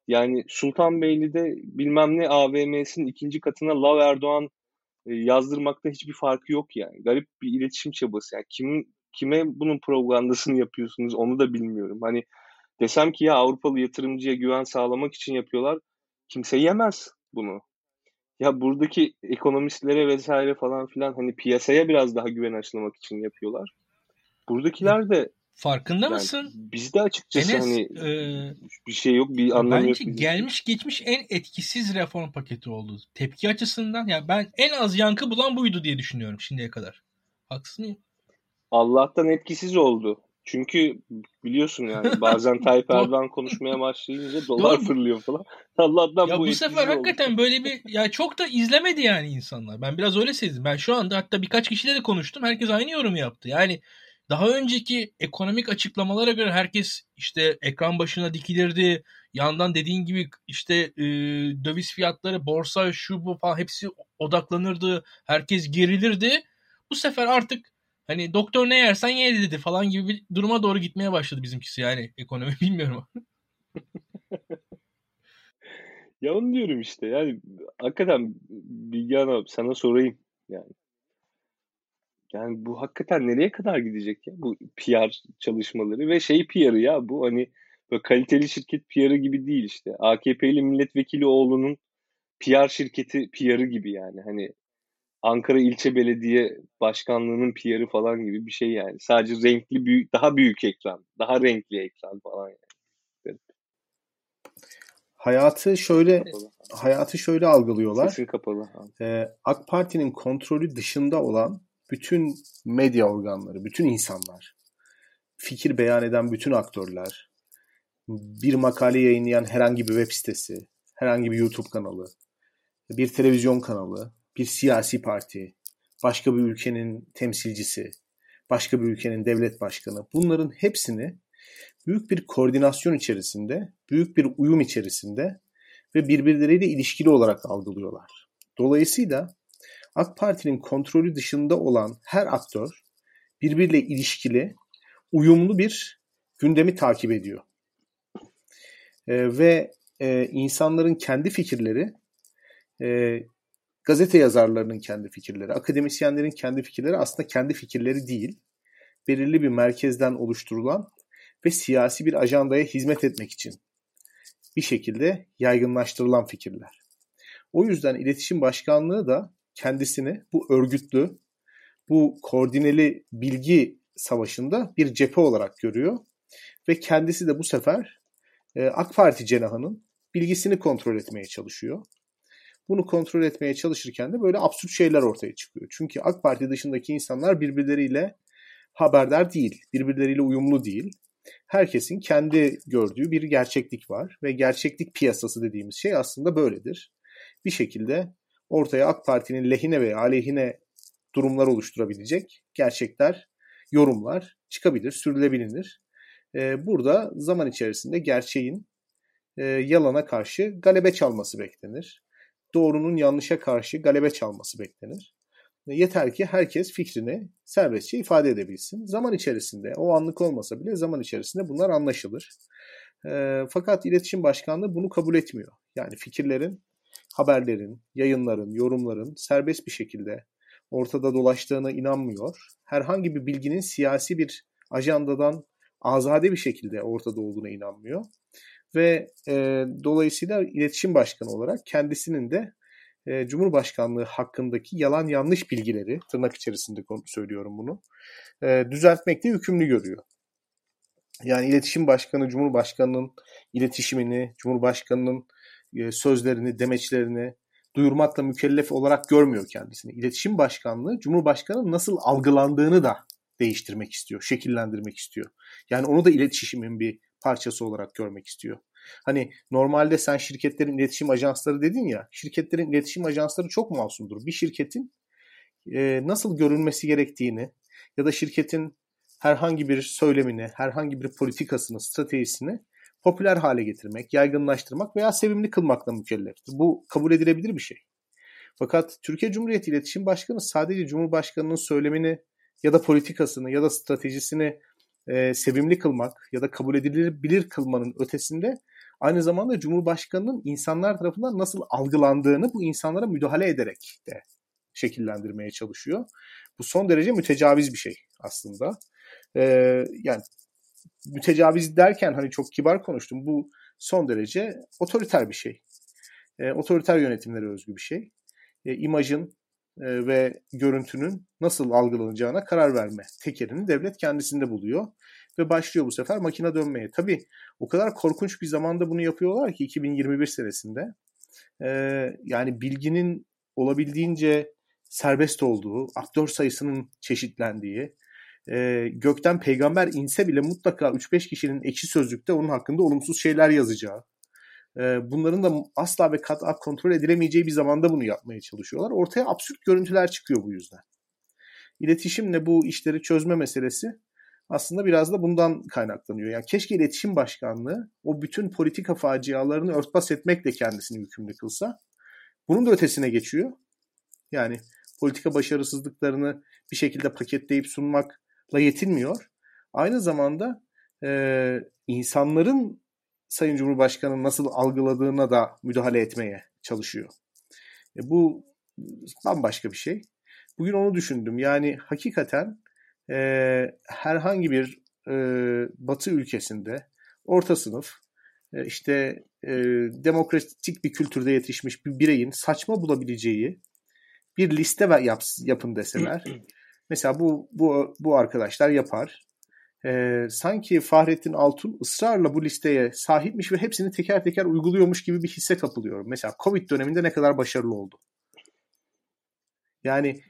yani Sultanbeyli'de bilmem ne AVM'sinin ikinci katına Lav Erdoğan e, yazdırmakta hiçbir farkı yok yani. Garip bir iletişim çabası. Yani kim kime bunun propagandasını yapıyorsunuz onu da bilmiyorum. Hani desem ki ya Avrupalı yatırımcıya güven sağlamak için yapıyorlar. Kimse yemez bunu. Ya buradaki ekonomistlere vesaire falan filan hani piyasaya biraz daha güven aşılamak için yapıyorlar. Buradakiler de Farkında yani mısın? Bizde açıkçası Enes, hani e, bir şey yok, bir anlamı bence yok. gelmiş geçmiş en etkisiz reform paketi oldu. Tepki açısından ya ben en az yankı bulan buydu diye düşünüyorum şimdiye kadar. Haksız mıyım? Allah'tan etkisiz oldu. Çünkü biliyorsun yani <laughs> bazen Tayyip Erdoğan konuşmaya başlayınca dolar fırlıyor falan. <laughs> Allah'tan ya bu, bu sefer oldu. hakikaten böyle bir ya çok da izlemedi yani insanlar. Ben biraz öyle sezdim. Ben şu anda hatta birkaç kişiyle de konuştum. Herkes aynı yorum yaptı. Yani daha önceki ekonomik açıklamalara göre herkes işte ekran başına dikilirdi. Yandan dediğin gibi işte e, döviz fiyatları, borsa, şu bu falan hepsi odaklanırdı. Herkes gerilirdi. Bu sefer artık hani doktor ne yersen ye dedi falan gibi bir duruma doğru gitmeye başladı bizimkisi yani ekonomi <laughs> bilmiyorum. ya onu diyorum işte yani hakikaten Bilgehan abi sana sorayım yani yani bu hakikaten nereye kadar gidecek ya bu PR çalışmaları ve şey PR'ı ya bu hani böyle kaliteli şirket PR'ı gibi değil işte. AKP'li milletvekili oğlunun PR şirketi PR'ı gibi yani. Hani Ankara İlçe Belediye Başkanlığı'nın PR'ı falan gibi bir şey yani. Sadece renkli büyük daha büyük ekran, daha renkli ekran falan yani. Hayatı şöyle kapalı. hayatı şöyle algılıyorlar. Sesin kapalı. Ee, AK Parti'nin kontrolü dışında olan bütün medya organları, bütün insanlar, fikir beyan eden bütün aktörler, bir makale yayınlayan herhangi bir web sitesi, herhangi bir YouTube kanalı, bir televizyon kanalı, bir siyasi parti, başka bir ülkenin temsilcisi, başka bir ülkenin devlet başkanı bunların hepsini büyük bir koordinasyon içerisinde, büyük bir uyum içerisinde ve birbirleriyle ilişkili olarak algılıyorlar. Dolayısıyla AK Parti'nin kontrolü dışında olan her aktör birbiriyle ilişkili, uyumlu bir gündemi takip ediyor. E, ve e, insanların kendi fikirleri, e, gazete yazarlarının kendi fikirleri, akademisyenlerin kendi fikirleri aslında kendi fikirleri değil. Belirli bir merkezden oluşturulan ve siyasi bir ajandaya hizmet etmek için bir şekilde yaygınlaştırılan fikirler. O yüzden iletişim başkanlığı da kendisini bu örgütlü, bu koordineli bilgi savaşında bir cephe olarak görüyor. Ve kendisi de bu sefer e, AK Parti cenahının bilgisini kontrol etmeye çalışıyor. Bunu kontrol etmeye çalışırken de böyle absürt şeyler ortaya çıkıyor. Çünkü AK Parti dışındaki insanlar birbirleriyle haberdar değil, birbirleriyle uyumlu değil. Herkesin kendi gördüğü bir gerçeklik var ve gerçeklik piyasası dediğimiz şey aslında böyledir. Bir şekilde ortaya AK Parti'nin lehine veya aleyhine durumlar oluşturabilecek gerçekler, yorumlar çıkabilir, sürülebilir. Ee, burada zaman içerisinde gerçeğin e, yalana karşı galebe çalması beklenir. Doğrunun yanlışa karşı galebe çalması beklenir. Yeter ki herkes fikrini serbestçe ifade edebilsin. Zaman içerisinde, o anlık olmasa bile zaman içerisinde bunlar anlaşılır. E, fakat iletişim başkanlığı bunu kabul etmiyor. Yani fikirlerin, haberlerin, yayınların, yorumların serbest bir şekilde ortada dolaştığına inanmıyor. Herhangi bir bilginin siyasi bir ajandadan azade bir şekilde ortada olduğuna inanmıyor. Ve e, dolayısıyla iletişim başkanı olarak kendisinin de e, Cumhurbaşkanlığı hakkındaki yalan yanlış bilgileri, tırnak içerisinde söylüyorum bunu, e, düzeltmekte yükümlü görüyor. Yani iletişim başkanı Cumhurbaşkanı'nın iletişimini, Cumhurbaşkanı'nın e, sözlerini, demeçlerini duyurmakla mükellef olarak görmüyor kendisini. İletişim başkanlığı Cumhurbaşkanı nasıl algılandığını da değiştirmek istiyor, şekillendirmek istiyor. Yani onu da iletişimin bir parçası olarak görmek istiyor. Hani normalde sen şirketlerin iletişim ajansları dedin ya, şirketlerin iletişim ajansları çok masumdur. Bir şirketin e, nasıl görünmesi gerektiğini ya da şirketin herhangi bir söylemini, herhangi bir politikasını, stratejisini popüler hale getirmek, yaygınlaştırmak veya sevimli kılmakla mükelleftir. Bu kabul edilebilir bir şey. Fakat Türkiye Cumhuriyeti İletişim Başkanı sadece Cumhurbaşkanı'nın söylemini ya da politikasını ya da stratejisini e, sevimli kılmak ya da kabul edilebilir kılmanın ötesinde aynı zamanda Cumhurbaşkanı'nın insanlar tarafından nasıl algılandığını bu insanlara müdahale ederek de şekillendirmeye çalışıyor. Bu son derece mütecaviz bir şey aslında. Ee, yani mütecaviz derken hani çok kibar konuştum. Bu son derece otoriter bir şey. E, otoriter yönetimlere özgü bir şey. E, imajın e, ve görüntünün nasıl algılanacağına karar verme tekerini devlet kendisinde buluyor. Ve başlıyor bu sefer makine dönmeye. Tabii o kadar korkunç bir zamanda bunu yapıyorlar ki 2021 senesinde. E, yani bilginin olabildiğince serbest olduğu, aktör sayısının çeşitlendiği, e, gökten peygamber inse bile mutlaka 3-5 kişinin ekşi sözlükte onun hakkında olumsuz şeyler yazacağı. E, bunların da asla ve kat'a kontrol edilemeyeceği bir zamanda bunu yapmaya çalışıyorlar. Ortaya absürt görüntüler çıkıyor bu yüzden. İletişimle bu işleri çözme meselesi aslında biraz da bundan kaynaklanıyor. Yani keşke iletişim başkanlığı o bütün politika facialarını örtbas etmekle kendisini yükümlü kılsa. Bunun da ötesine geçiyor. Yani politika başarısızlıklarını bir şekilde paketleyip sunmak yetinmiyor. Aynı zamanda e, insanların Sayın Cumhurbaşkanı nasıl algıladığına da müdahale etmeye çalışıyor. E, bu bambaşka bir şey. Bugün onu düşündüm. Yani hakikaten e, herhangi bir e, Batı ülkesinde orta sınıf e, işte e, demokratik bir kültürde yetişmiş bir bireyin saçma bulabileceği bir liste yap, yapın deseler <clears throat> Mesela bu bu bu arkadaşlar yapar. Ee, sanki Fahrettin Altun ısrarla bu listeye sahipmiş ve hepsini teker teker uyguluyormuş gibi bir hisse kapılıyorum. Mesela Covid döneminde ne kadar başarılı oldu. Yani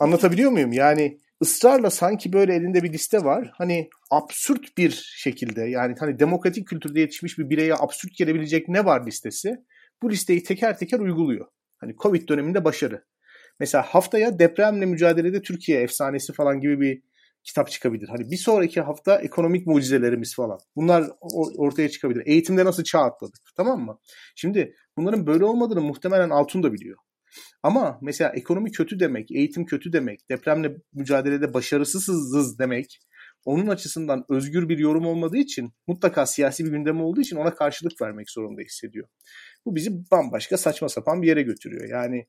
anlatabiliyor muyum? Yani ısrarla sanki böyle elinde bir liste var. Hani absürt bir şekilde yani hani demokratik kültürde yetişmiş bir bireye absürt gelebilecek ne var listesi? Bu listeyi teker teker uyguluyor. Hani Covid döneminde başarı. Mesela haftaya depremle mücadelede Türkiye efsanesi falan gibi bir kitap çıkabilir. Hani bir sonraki hafta ekonomik mucizelerimiz falan. Bunlar ortaya çıkabilir. Eğitimde nasıl çağ atladık. Tamam mı? Şimdi bunların böyle olmadığını muhtemelen Altun da biliyor. Ama mesela ekonomi kötü demek, eğitim kötü demek, depremle mücadelede başarısızız demek onun açısından özgür bir yorum olmadığı için mutlaka siyasi bir gündem olduğu için ona karşılık vermek zorunda hissediyor. Bu bizi bambaşka saçma sapan bir yere götürüyor. Yani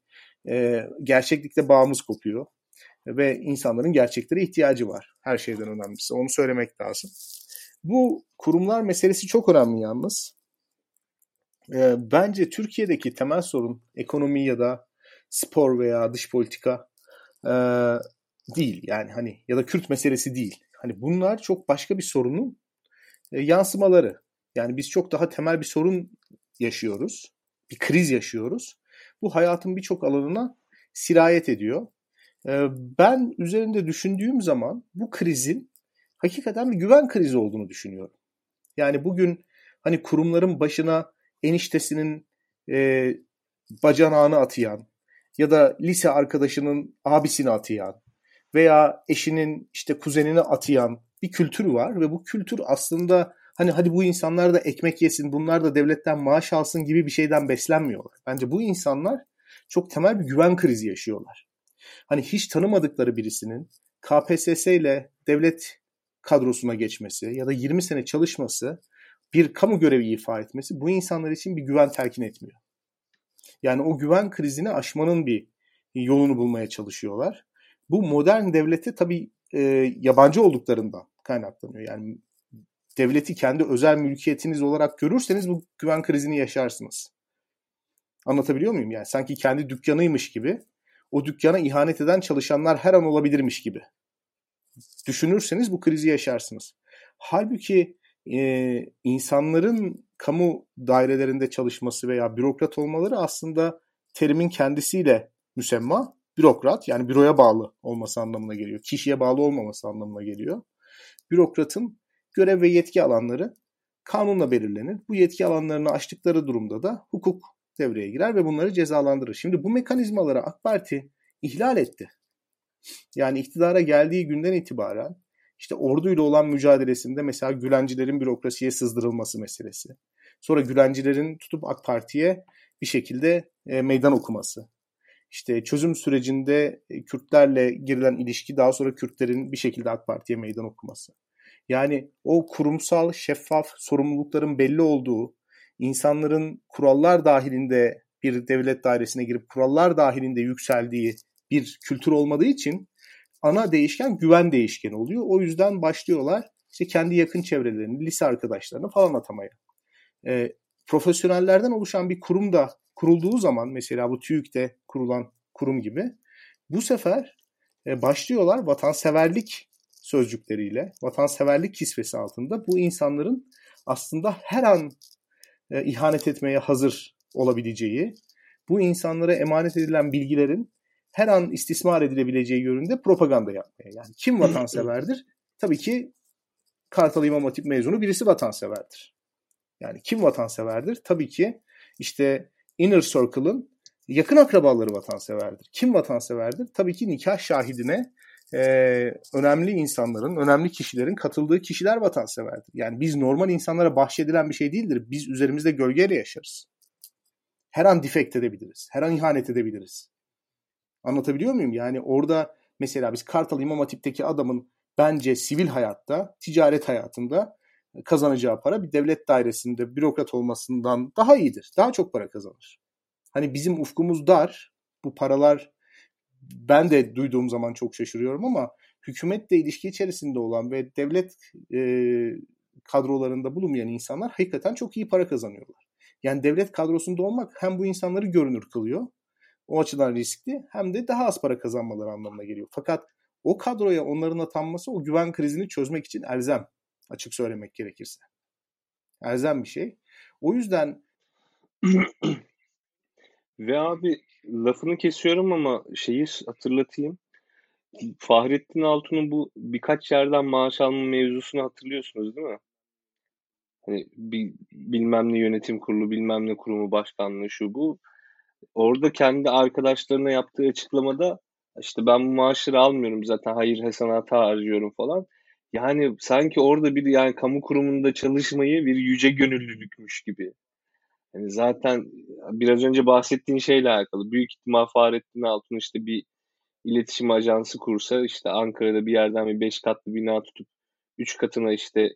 e, gerçeklikte bağımız kopuyor ve insanların gerçeklere ihtiyacı var. Her şeyden önemlisi. Onu söylemek lazım. Bu kurumlar meselesi çok önemli yalnız. E, bence Türkiye'deki temel sorun ekonomi ya da spor veya dış politika e, değil. Yani hani ya da Kürt meselesi değil. Hani bunlar çok başka bir sorunun e, yansımaları. Yani biz çok daha temel bir sorun yaşıyoruz. Bir kriz yaşıyoruz. Bu hayatın birçok alanına sirayet ediyor. E, ben üzerinde düşündüğüm zaman bu krizin hakikaten bir güven krizi olduğunu düşünüyorum. Yani bugün hani kurumların başına eniştesinin e, bacanağını atayan ya da lise arkadaşının abisini atayan veya eşinin işte kuzenini atayan bir kültür var ve bu kültür aslında hani hadi bu insanlar da ekmek yesin, bunlar da devletten maaş alsın gibi bir şeyden beslenmiyorlar. Bence bu insanlar çok temel bir güven krizi yaşıyorlar. Hani hiç tanımadıkları birisinin KPSS ile devlet kadrosuna geçmesi ya da 20 sene çalışması bir kamu görevi ifa etmesi bu insanlar için bir güven telkin etmiyor. Yani o güven krizini aşmanın bir yolunu bulmaya çalışıyorlar. Bu modern devlete tabii e, yabancı olduklarından kaynaklanıyor. Yani devleti kendi özel mülkiyetiniz olarak görürseniz bu güven krizini yaşarsınız. Anlatabiliyor muyum? Yani sanki kendi dükkanıymış gibi o dükkana ihanet eden çalışanlar her an olabilirmiş gibi. Düşünürseniz bu krizi yaşarsınız. Halbuki e, insanların kamu dairelerinde çalışması veya bürokrat olmaları aslında terimin kendisiyle müsemma. Bürokrat yani büroya bağlı olması anlamına geliyor. Kişiye bağlı olmaması anlamına geliyor. Bürokratın görev ve yetki alanları kanunla belirlenir. Bu yetki alanlarını aştıkları durumda da hukuk devreye girer ve bunları cezalandırır. Şimdi bu mekanizmaları AK Parti ihlal etti. Yani iktidara geldiği günden itibaren işte orduyla olan mücadelesinde mesela Gülencilerin bürokrasiye sızdırılması meselesi. Sonra Gülencilerin tutup AK Parti'ye bir şekilde e, meydan okuması. İşte çözüm sürecinde e, Kürtlerle girilen ilişki daha sonra Kürtlerin bir şekilde AK Parti'ye meydan okuması. Yani o kurumsal, şeffaf, sorumlulukların belli olduğu, insanların kurallar dahilinde bir devlet dairesine girip kurallar dahilinde yükseldiği bir kültür olmadığı için ana değişken güven değişkeni oluyor. O yüzden başlıyorlar işte kendi yakın çevrelerini, lise arkadaşlarını falan atamaya. E, profesyonellerden oluşan bir kurum da kurulduğu zaman mesela bu TÜİK'te kurulan kurum gibi bu sefer e, başlıyorlar vatanseverlik sözcükleriyle, vatanseverlik kisvesi altında bu insanların aslında her an e, ihanet etmeye hazır olabileceği, bu insanlara emanet edilen bilgilerin her an istismar edilebileceği yönünde propaganda yapmaya. Yani kim vatanseverdir? Tabii ki Kartal İmam Hatip mezunu birisi vatanseverdir. Yani kim vatanseverdir? Tabii ki işte Inner Circle'ın yakın akrabaları vatanseverdir. Kim vatanseverdir? Tabii ki nikah şahidine e, önemli insanların, önemli kişilerin katıldığı kişiler vatanseverdir. Yani biz normal insanlara bahşedilen bir şey değildir. Biz üzerimizde gölgeyle yaşarız. Her an defekt edebiliriz. Her an ihanet edebiliriz. Anlatabiliyor muyum? Yani orada mesela biz Kartal İmam Hatip'teki adamın bence sivil hayatta, ticaret hayatında kazanacağı para bir devlet dairesinde bürokrat olmasından daha iyidir. Daha çok para kazanır. Hani bizim ufkumuz dar. Bu paralar ben de duyduğum zaman çok şaşırıyorum ama hükümetle ilişki içerisinde olan ve devlet e, kadrolarında bulunmayan insanlar hakikaten çok iyi para kazanıyorlar. Yani devlet kadrosunda olmak hem bu insanları görünür kılıyor. O açıdan riskli hem de daha az para kazanmaları anlamına geliyor. Fakat o kadroya onların atanması o güven krizini çözmek için elzem. Açık söylemek gerekirse. Elzem bir şey. O yüzden ve abi lafını kesiyorum ama şeyi hatırlatayım. Fahrettin Altun'un bu birkaç yerden maaş alma mevzusunu hatırlıyorsunuz değil mi? Hani bir bilmem ne yönetim kurulu, bilmem ne kurumu başkanlığı şu bu. Orada kendi arkadaşlarına yaptığı açıklamada işte ben bu maaşları almıyorum zaten hayır hasenata harcıyorum falan. Yani sanki orada bir yani kamu kurumunda çalışmayı bir yüce gönüllülükmüş gibi. Yani zaten biraz önce bahsettiğin şeyle alakalı. Büyük ihtimal Fahrettin Altun işte bir iletişim ajansı kursa işte Ankara'da bir yerden bir beş katlı bina tutup üç katına işte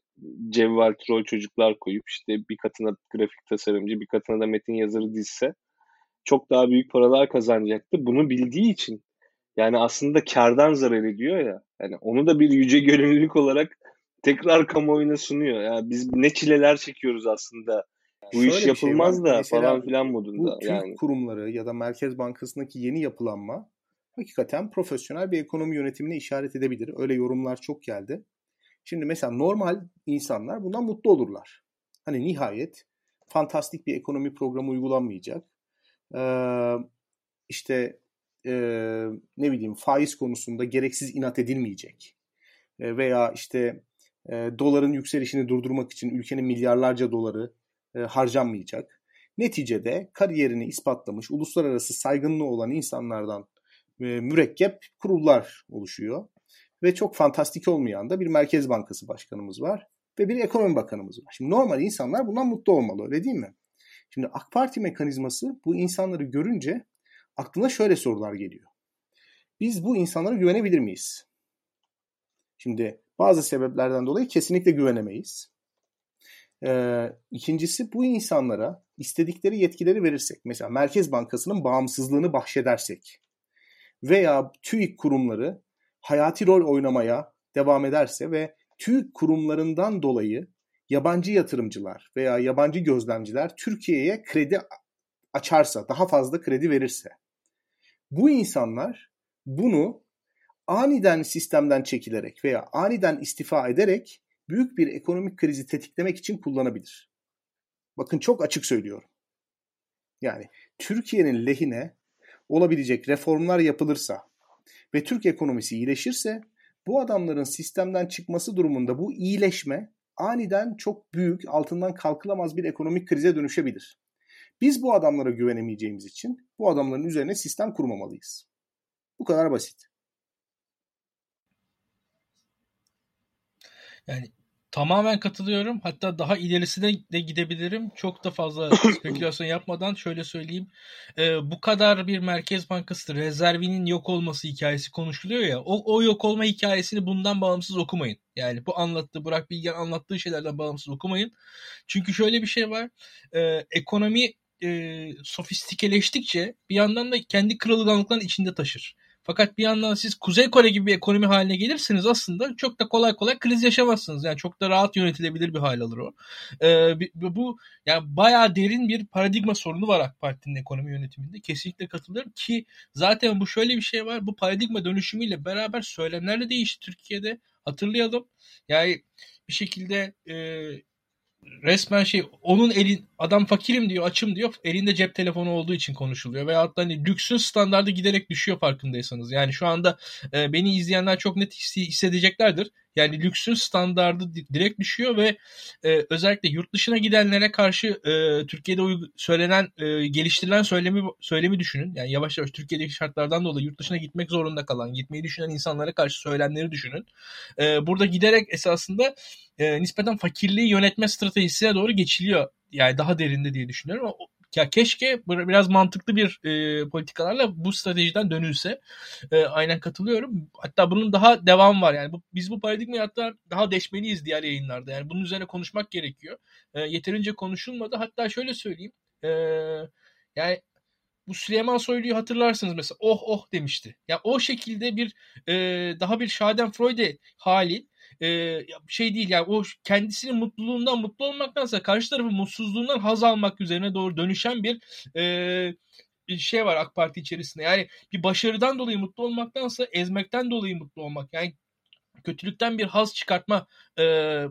cevval troll çocuklar koyup işte bir katına grafik tasarımcı bir katına da metin yazarı dizse çok daha büyük paralar kazanacaktı. Bunu bildiği için yani aslında kardan zarar ediyor ya. Yani onu da bir yüce gönüllülük olarak tekrar kamuoyuna sunuyor. Yani biz ne çileler çekiyoruz aslında. Bu iş şey yapılmaz şey da falan filan modunda. Bu yani. kurumları ya da Merkez Bankası'ndaki yeni yapılanma hakikaten profesyonel bir ekonomi yönetimine işaret edebilir. Öyle yorumlar çok geldi. Şimdi mesela normal insanlar bundan mutlu olurlar. Hani nihayet fantastik bir ekonomi programı uygulanmayacak. Ee, işte e, ne bileyim faiz konusunda gereksiz inat edilmeyecek. E, veya işte e, doların yükselişini durdurmak için ülkenin milyarlarca doları e, harcanmayacak. Neticede kariyerini ispatlamış, uluslararası saygınlığı olan insanlardan e, mürekkep kurullar oluşuyor. Ve çok fantastik olmayan da bir Merkez Bankası Başkanımız var ve bir Ekonomi Bakanımız var. Şimdi normal insanlar bundan mutlu olmalı öyle değil mi? Şimdi AK Parti mekanizması bu insanları görünce aklına şöyle sorular geliyor. Biz bu insanlara güvenebilir miyiz? Şimdi bazı sebeplerden dolayı kesinlikle güvenemeyiz. Ee, ikincisi bu insanlara istedikleri yetkileri verirsek, mesela Merkez Bankası'nın bağımsızlığını bahşedersek veya TÜİK kurumları hayati rol oynamaya devam ederse ve TÜİK kurumlarından dolayı yabancı yatırımcılar veya yabancı gözlemciler Türkiye'ye kredi açarsa, daha fazla kredi verirse bu insanlar bunu aniden sistemden çekilerek veya aniden istifa ederek büyük bir ekonomik krizi tetiklemek için kullanabilir. Bakın çok açık söylüyorum. Yani Türkiye'nin lehine olabilecek reformlar yapılırsa ve Türk ekonomisi iyileşirse bu adamların sistemden çıkması durumunda bu iyileşme aniden çok büyük, altından kalkılamaz bir ekonomik krize dönüşebilir. Biz bu adamlara güvenemeyeceğimiz için bu adamların üzerine sistem kurmamalıyız. Bu kadar basit. Yani Tamamen katılıyorum. Hatta daha ilerisine de gidebilirim. Çok da fazla <coughs> spekülasyon yapmadan şöyle söyleyeyim. Ee, bu kadar bir Merkez Bankası rezervinin yok olması hikayesi konuşuluyor ya. O, o yok olma hikayesini bundan bağımsız okumayın. Yani bu anlattığı, Burak Bilgen anlattığı şeylerden bağımsız okumayın. Çünkü şöyle bir şey var. Ee, ekonomi e, sofistikeleştikçe bir yandan da kendi kırılganlıkların içinde taşır. Fakat bir yandan siz Kuzey Kore gibi bir ekonomi haline gelirseniz aslında çok da kolay kolay kriz yaşamazsınız. Yani çok da rahat yönetilebilir bir hal alır o. Ee, bu yani bayağı derin bir paradigma sorunu var AK Parti'nin ekonomi yönetiminde. Kesinlikle katılıyorum ki zaten bu şöyle bir şey var. Bu paradigma dönüşümüyle beraber söylemler de değişti Türkiye'de. Hatırlayalım. Yani bir şekilde e, resmen şey onun elin adam fakirim diyor açım diyor elinde cep telefonu olduğu için konuşuluyor. Veya hatta hani lüksün standardı giderek düşüyor farkındaysanız. Yani şu anda e, beni izleyenler çok net hissedeceklerdir yani lüksün standardı direkt düşüyor ve e, özellikle yurt dışına gidenlere karşı e, Türkiye'de uygu- söylenen e, geliştirilen söylemi söylemi düşünün. Yani yavaş yavaş Türkiye'deki şartlardan dolayı yurt dışına gitmek zorunda kalan, gitmeyi düşünen insanlara karşı söylemleri düşünün. E, burada giderek esasında e, nispeten fakirliği yönetme stratejisine doğru geçiliyor. Yani daha derinde diye düşünüyorum. Ya keşke biraz mantıklı bir e, politikalarla bu stratejiden dönülse. E, aynen katılıyorum. Hatta bunun daha devam var. Yani bu, biz bu paradigmayı hatta daha deşmeliyiz diğer yayınlarda. Yani bunun üzerine konuşmak gerekiyor. E, yeterince konuşulmadı. Hatta şöyle söyleyeyim. E, yani bu Süleyman Soylu'yu hatırlarsınız mesela oh oh demişti. Ya yani o şekilde bir e, daha bir Schadenfreude hali e, şey değil yani o kendisinin mutluluğundan mutlu olmaktansa karşı tarafın mutsuzluğundan haz almak üzerine doğru dönüşen bir e, bir şey var AK Parti içerisinde. Yani bir başarıdan dolayı mutlu olmaktansa ezmekten dolayı mutlu olmak. Yani kötülükten bir haz çıkartma e,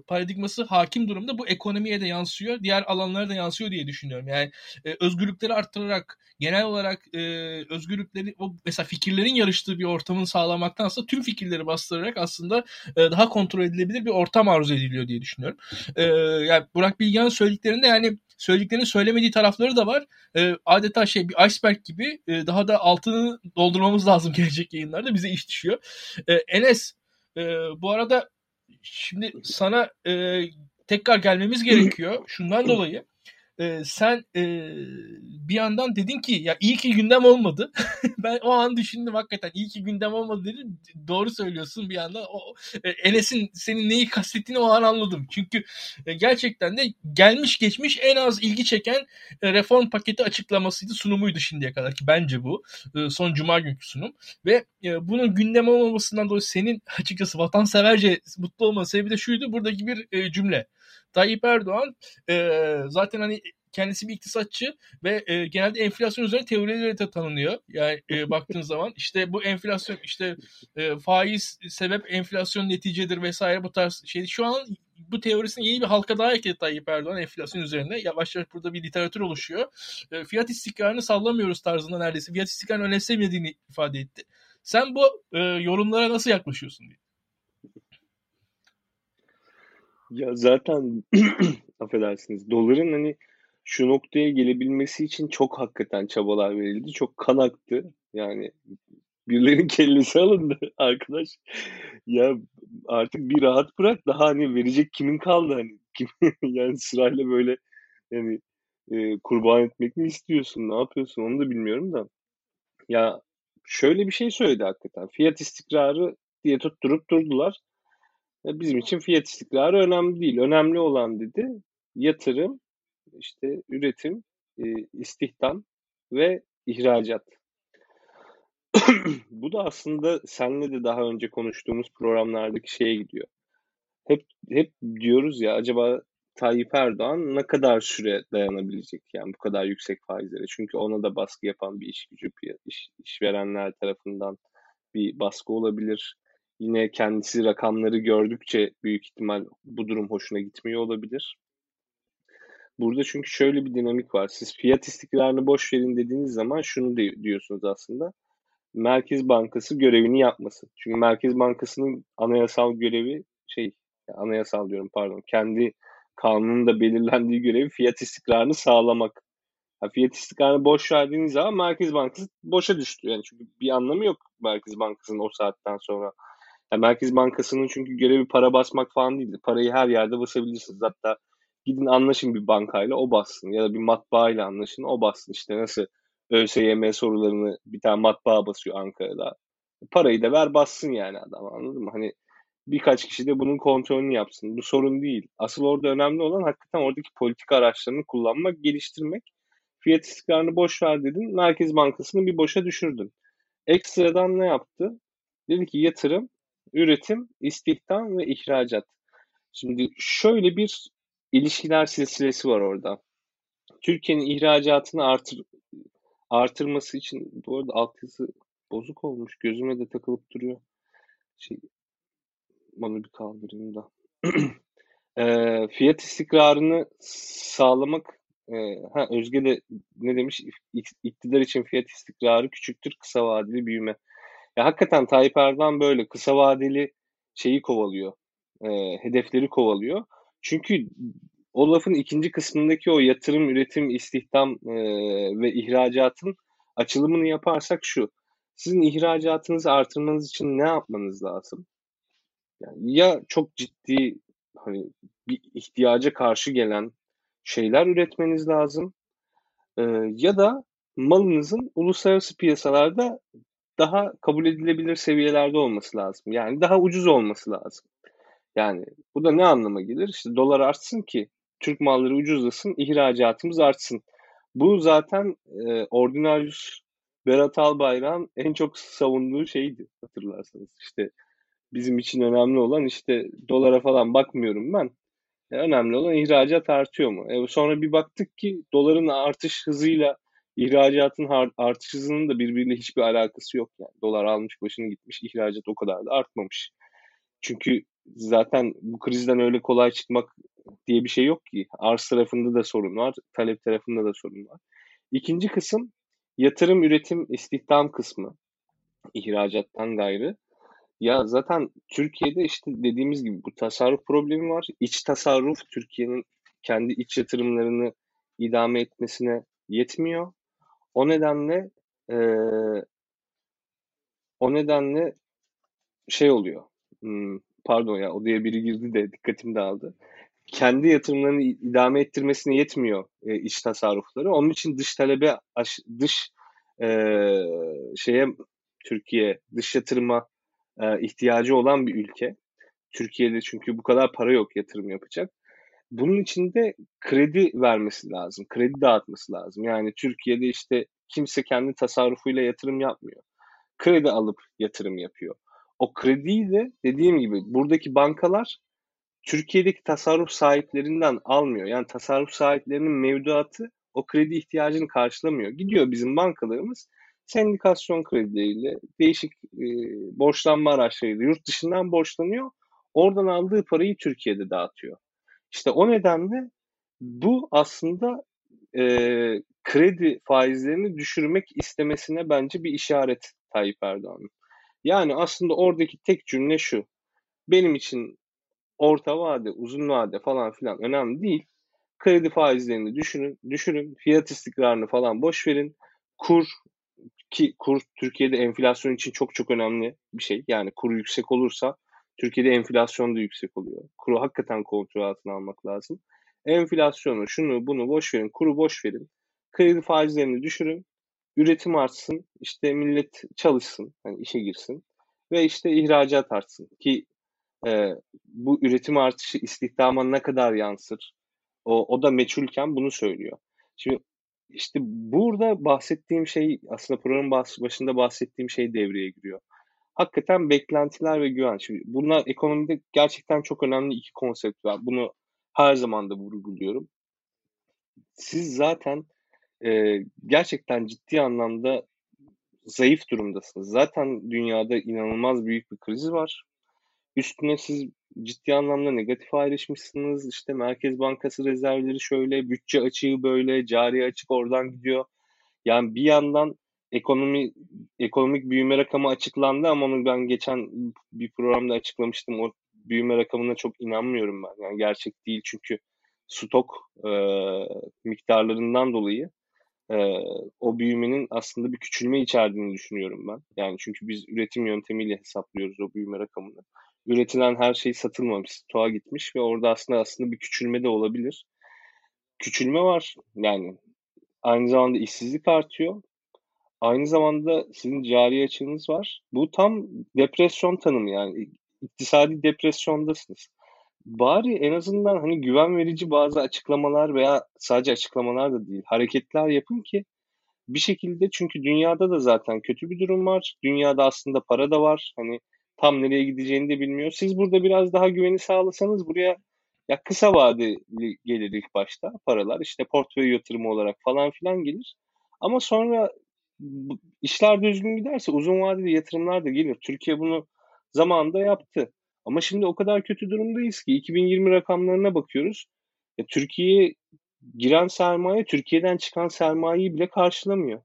paradigması hakim durumda. Bu ekonomiye de yansıyor, diğer alanlara da yansıyor diye düşünüyorum. Yani e, özgürlükleri arttırarak, genel olarak e, özgürlükleri, o mesela fikirlerin yarıştığı bir ortamın sağlamaktansa tüm fikirleri bastırarak aslında e, daha kontrol edilebilir bir ortam arzu ediliyor diye düşünüyorum. E, yani Burak Bilgehan'ın söylediklerinde yani söylediklerini söylemediği tarafları da var. E, adeta şey bir iceberg gibi e, daha da altını doldurmamız lazım <laughs> gelecek yayınlarda bize iş düşüyor. E, Enes e, bu arada şimdi sana e, tekrar gelmemiz gerekiyor. Şundan dolayı e, sen e, bir yandan dedin ki ya iyi ki gündem olmadı. <laughs> ben o an düşündüm hakikaten iyi ki gündem olmadı dedim. Doğru söylüyorsun bir yandan. O, e, Enes'in senin neyi kastettiğini o an anladım. Çünkü e, gerçekten de gelmiş geçmiş en az ilgi çeken e, reform paketi açıklamasıydı, sunumuydu şimdiye kadar ki bence bu. E, son cuma günkü sunum. Ve e, bunun gündem olmamasından dolayı senin açıkçası vatanseverce mutlu olmanın sebebi de şuydu. Buradaki bir e, cümle. Tayyip Erdoğan e, zaten hani kendisi bir iktisatçı ve e, genelde enflasyon üzerine teorileri de tanınıyor. Yani e, <laughs> baktığın zaman işte bu enflasyon işte e, faiz sebep enflasyon neticedir vesaire bu tarz şey. Şu an bu teorisine yeni bir halka daha ekledi Tayyip Erdoğan enflasyon üzerine. Yavaş yavaş burada bir literatür oluşuyor. E, fiyat istikrarını sallamıyoruz tarzında neredeyse. Fiyat istikrarını önemsemediğini ifade etti. Sen bu e, yorumlara nasıl yaklaşıyorsun diye. Ya zaten <clears throat> affedersiniz doların hani şu noktaya gelebilmesi için çok hakikaten çabalar verildi. Çok kan aktı. Yani birilerinin <laughs> kellesi alındı arkadaş. Ya artık bir rahat bırak. Daha hani verecek kimin kaldı hani? <laughs> Kim, yani sırayla böyle yani e, kurban etmek mi istiyorsun? Ne yapıyorsun? Onu da bilmiyorum da. Ya şöyle bir şey söyledi hakikaten. Fiyat istikrarı diye tutturup durdular. Ya bizim için fiyat istikrarı önemli değil. Önemli olan dedi yatırım, işte üretim, e, istihdam ve ihracat. <clears throat> Bu da aslında senle de daha önce konuştuğumuz programlardaki şeye gidiyor. Hep hep diyoruz ya acaba Tayyip Erdoğan ne kadar süre dayanabilecek yani bu kadar yüksek faizlere? Çünkü ona da baskı yapan bir iş gücü, iş, işverenler tarafından bir baskı olabilir. Yine kendisi rakamları gördükçe büyük ihtimal bu durum hoşuna gitmiyor olabilir. Burada çünkü şöyle bir dinamik var. Siz fiyat istikrarını boş verin dediğiniz zaman şunu diyorsunuz aslında. Merkez Bankası görevini yapmasın. Çünkü Merkez Bankası'nın anayasal görevi şey anayasal diyorum pardon kendi kanununda belirlendiği görevi fiyat istikrarını sağlamak. Ha, fiyat istikrarını boş verdiğiniz zaman Merkez Bankası boşa düştü. Yani çünkü bir anlamı yok Merkez Bankası'nın o saatten sonra. Yani Merkez Bankası'nın çünkü görevi para basmak falan değildi. Parayı her yerde basabilirsiniz. Hatta gidin anlaşın bir bankayla o bassın ya da bir matbaayla anlaşın o bassın. İşte nasıl ÖSYM sorularını bir tane matbaa basıyor Ankara'da. Parayı da ver bassın yani adam anladın mı? Hani birkaç kişi de bunun kontrolünü yapsın. Bu sorun değil. Asıl orada önemli olan hakikaten oradaki politika araçlarını kullanmak, geliştirmek. Fiyat istikrarını boş ver dedin. Merkez Bankası'nı bir boşa düşürdün. Ekstradan ne yaptı? Dedi ki yatırım, üretim, istihdam ve ihracat. Şimdi şöyle bir ilişkiler silsilesi var orada. Türkiye'nin ihracatını artır, artırması için bu arada altyazı bozuk olmuş. Gözüme de takılıp duruyor. Şey, onu bir kaldırayım da. <clears throat> e, fiyat istikrarını sağlamak e, ha Özge de ne demiş? İktidar için fiyat istikrarı küçüktür kısa vadeli büyüme. Ya hakikaten Tayyip Erdoğan böyle kısa vadeli şeyi kovalıyor. E, hedefleri kovalıyor. Çünkü o lafın ikinci kısmındaki o yatırım, üretim, istihdam e, ve ihracatın açılımını yaparsak şu. Sizin ihracatınızı artırmanız için ne yapmanız lazım? Yani ya çok ciddi hani bir ihtiyaca karşı gelen şeyler üretmeniz lazım e, ya da malınızın uluslararası piyasalarda daha kabul edilebilir seviyelerde olması lazım. Yani daha ucuz olması lazım. Yani bu da ne anlama gelir? İşte dolar artsın ki Türk malları ucuzlasın, ihracatımız artsın. Bu zaten e, Ordinarius Berat Albayrak'ın en çok savunduğu şeydi hatırlarsanız. İşte bizim için önemli olan işte dolara falan bakmıyorum ben. E, önemli olan ihracat artıyor mu? E, sonra bir baktık ki doların artış hızıyla ihracatın artış hızının da birbiriyle hiçbir alakası yok. Yani dolar almış başını gitmiş, ihracat o kadar da artmamış. Çünkü zaten bu krizden öyle kolay çıkmak diye bir şey yok ki. Arz tarafında da sorun var, talep tarafında da sorun var. İkinci kısım yatırım, üretim, istihdam kısmı. İhracattan gayrı. Ya zaten Türkiye'de işte dediğimiz gibi bu tasarruf problemi var. İç tasarruf Türkiye'nin kendi iç yatırımlarını idame etmesine yetmiyor. O nedenle e, o nedenle şey oluyor. Pardon ya odaya biri girdi de dikkatim dağıldı. Kendi yatırımlarını idame ettirmesine yetmiyor e, iç tasarrufları. Onun için dış talebe dış e, şeye Türkiye dış yatırıma e, ihtiyacı olan bir ülke. Türkiye'de çünkü bu kadar para yok yatırım yapacak. Bunun için de kredi vermesi lazım. Kredi dağıtması lazım. Yani Türkiye'de işte kimse kendi tasarrufuyla yatırım yapmıyor. Kredi alıp yatırım yapıyor. O krediyi de dediğim gibi buradaki bankalar Türkiye'deki tasarruf sahiplerinden almıyor. Yani tasarruf sahiplerinin mevduatı o kredi ihtiyacını karşılamıyor. Gidiyor bizim bankalarımız sendikasyon kredileriyle, değişik e, borçlanma araçlarıyla yurt dışından borçlanıyor. Oradan aldığı parayı Türkiye'de dağıtıyor. İşte o nedenle bu aslında e, kredi faizlerini düşürmek istemesine bence bir işaret Tayyip Erdoğan'ın. Yani aslında oradaki tek cümle şu. Benim için orta vade, uzun vade falan filan önemli değil. Kredi faizlerini düşünün, düşürün, fiyat istikrarını falan boş verin. Kur ki kur Türkiye'de enflasyon için çok çok önemli bir şey. Yani kur yüksek olursa Türkiye'de enflasyon da yüksek oluyor. Kuru hakikaten kontrol altına almak lazım. Enflasyonu, şunu bunu boş verin, kuru boş verin. Kredi faizlerini düşürün. Üretim artsın. işte millet çalışsın. Hani işe girsin. Ve işte ihracat artsın. Ki e, bu üretim artışı istihdama ne kadar yansır? O, o da meçhulken bunu söylüyor. Şimdi işte burada bahsettiğim şey aslında programın başında bahsettiğim şey devreye giriyor. Hakikaten beklentiler ve güven. Şimdi bunlar ekonomide gerçekten çok önemli iki konsept var. Bunu her zaman da vurguluyorum. Siz zaten e, gerçekten ciddi anlamda zayıf durumdasınız. Zaten dünyada inanılmaz büyük bir kriz var. Üstüne siz ciddi anlamda negatif ayrışmışsınız. İşte Merkez Bankası rezervleri şöyle, bütçe açığı böyle, cari açık oradan gidiyor. Yani bir yandan ekonomi ekonomik büyüme rakamı açıklandı ama onu ben geçen bir programda açıklamıştım. O büyüme rakamına çok inanmıyorum ben. Yani gerçek değil çünkü stok e, miktarlarından dolayı e, o büyümenin aslında bir küçülme içerdiğini düşünüyorum ben. Yani çünkü biz üretim yöntemiyle hesaplıyoruz o büyüme rakamını. Üretilen her şey satılmamış, stoğa gitmiş ve orada aslında aslında bir küçülme de olabilir. Küçülme var yani aynı zamanda işsizlik artıyor. Aynı zamanda sizin cari açığınız var. Bu tam depresyon tanımı yani iktisadi depresyondasınız. Bari en azından hani güven verici bazı açıklamalar veya sadece açıklamalar da değil, hareketler yapın ki bir şekilde çünkü dünyada da zaten kötü bir durum var. Dünyada aslında para da var. Hani tam nereye gideceğini de bilmiyor. Siz burada biraz daha güveni sağlasanız buraya ya kısa vadeli gelir ilk başta paralar. işte portföy yatırımı olarak falan filan gelir. Ama sonra işler düzgün giderse uzun vadeli yatırımlar da gelir. Türkiye bunu zamanında yaptı. Ama şimdi o kadar kötü durumdayız ki 2020 rakamlarına bakıyoruz. Ya Türkiye'ye giren sermaye Türkiye'den çıkan sermayeyi bile karşılamıyor.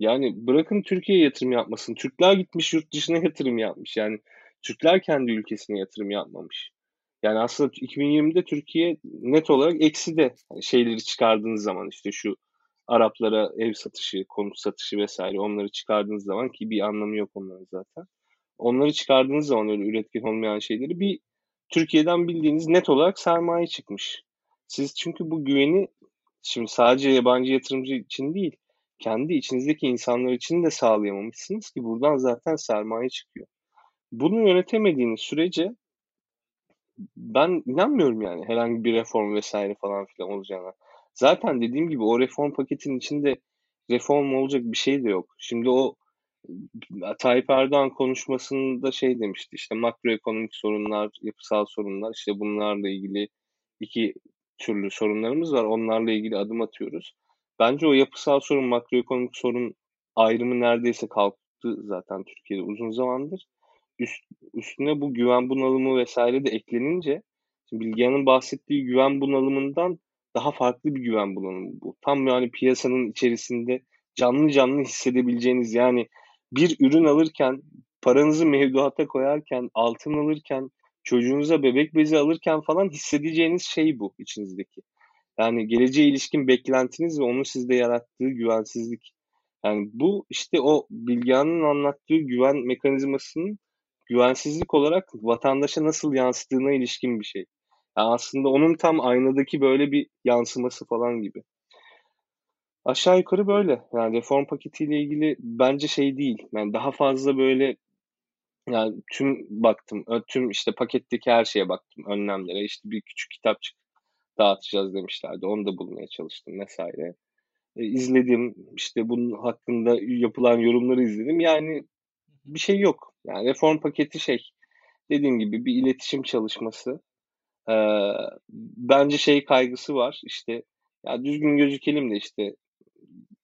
Yani bırakın Türkiye'ye yatırım yapmasın. Türkler gitmiş yurt dışına yatırım yapmış. Yani Türkler kendi ülkesine yatırım yapmamış. Yani aslında 2020'de Türkiye net olarak eksi de yani şeyleri çıkardığınız zaman işte şu Araplara ev satışı, konut satışı vesaire onları çıkardığınız zaman ki bir anlamı yok onların zaten. Onları çıkardığınız zaman öyle üretken olmayan şeyleri bir Türkiye'den bildiğiniz net olarak sermaye çıkmış. Siz çünkü bu güveni şimdi sadece yabancı yatırımcı için değil, kendi içinizdeki insanlar için de sağlayamamışsınız ki buradan zaten sermaye çıkıyor. Bunu yönetemediğiniz sürece ben inanmıyorum yani herhangi bir reform vesaire falan filan olacağına. Zaten dediğim gibi o reform paketinin içinde reform olacak bir şey de yok. Şimdi o Tayyip Erdoğan konuşmasında şey demişti işte makroekonomik sorunlar, yapısal sorunlar işte bunlarla ilgili iki türlü sorunlarımız var. Onlarla ilgili adım atıyoruz. Bence o yapısal sorun, makroekonomik sorun ayrımı neredeyse kalktı zaten Türkiye'de uzun zamandır. Üst, üstüne bu güven bunalımı vesaire de eklenince Bilgehan'ın bahsettiği güven bunalımından daha farklı bir güven bunalımı bu. Tam yani piyasanın içerisinde canlı canlı hissedebileceğiniz yani bir ürün alırken, paranızı mevduata koyarken, altın alırken, çocuğunuza bebek bezi alırken falan hissedeceğiniz şey bu içinizdeki. Yani geleceğe ilişkin beklentiniz ve onun sizde yarattığı güvensizlik. Yani bu işte o Bilgehan'ın anlattığı güven mekanizmasının güvensizlik olarak vatandaşa nasıl yansıdığına ilişkin bir şey. Aslında onun tam aynadaki böyle bir yansıması falan gibi. Aşağı yukarı böyle. Yani reform paketiyle ilgili bence şey değil. Yani daha fazla böyle yani tüm baktım. Tüm işte paketteki her şeye baktım. Önlemlere. işte bir küçük kitapçık dağıtacağız demişlerdi. Onu da bulmaya çalıştım vesaire. E, izledim. işte bunun hakkında yapılan yorumları izledim. Yani bir şey yok. Yani reform paketi şey. Dediğim gibi bir iletişim çalışması. Ee, bence şey kaygısı var. İşte ya düzgün gözükelim de işte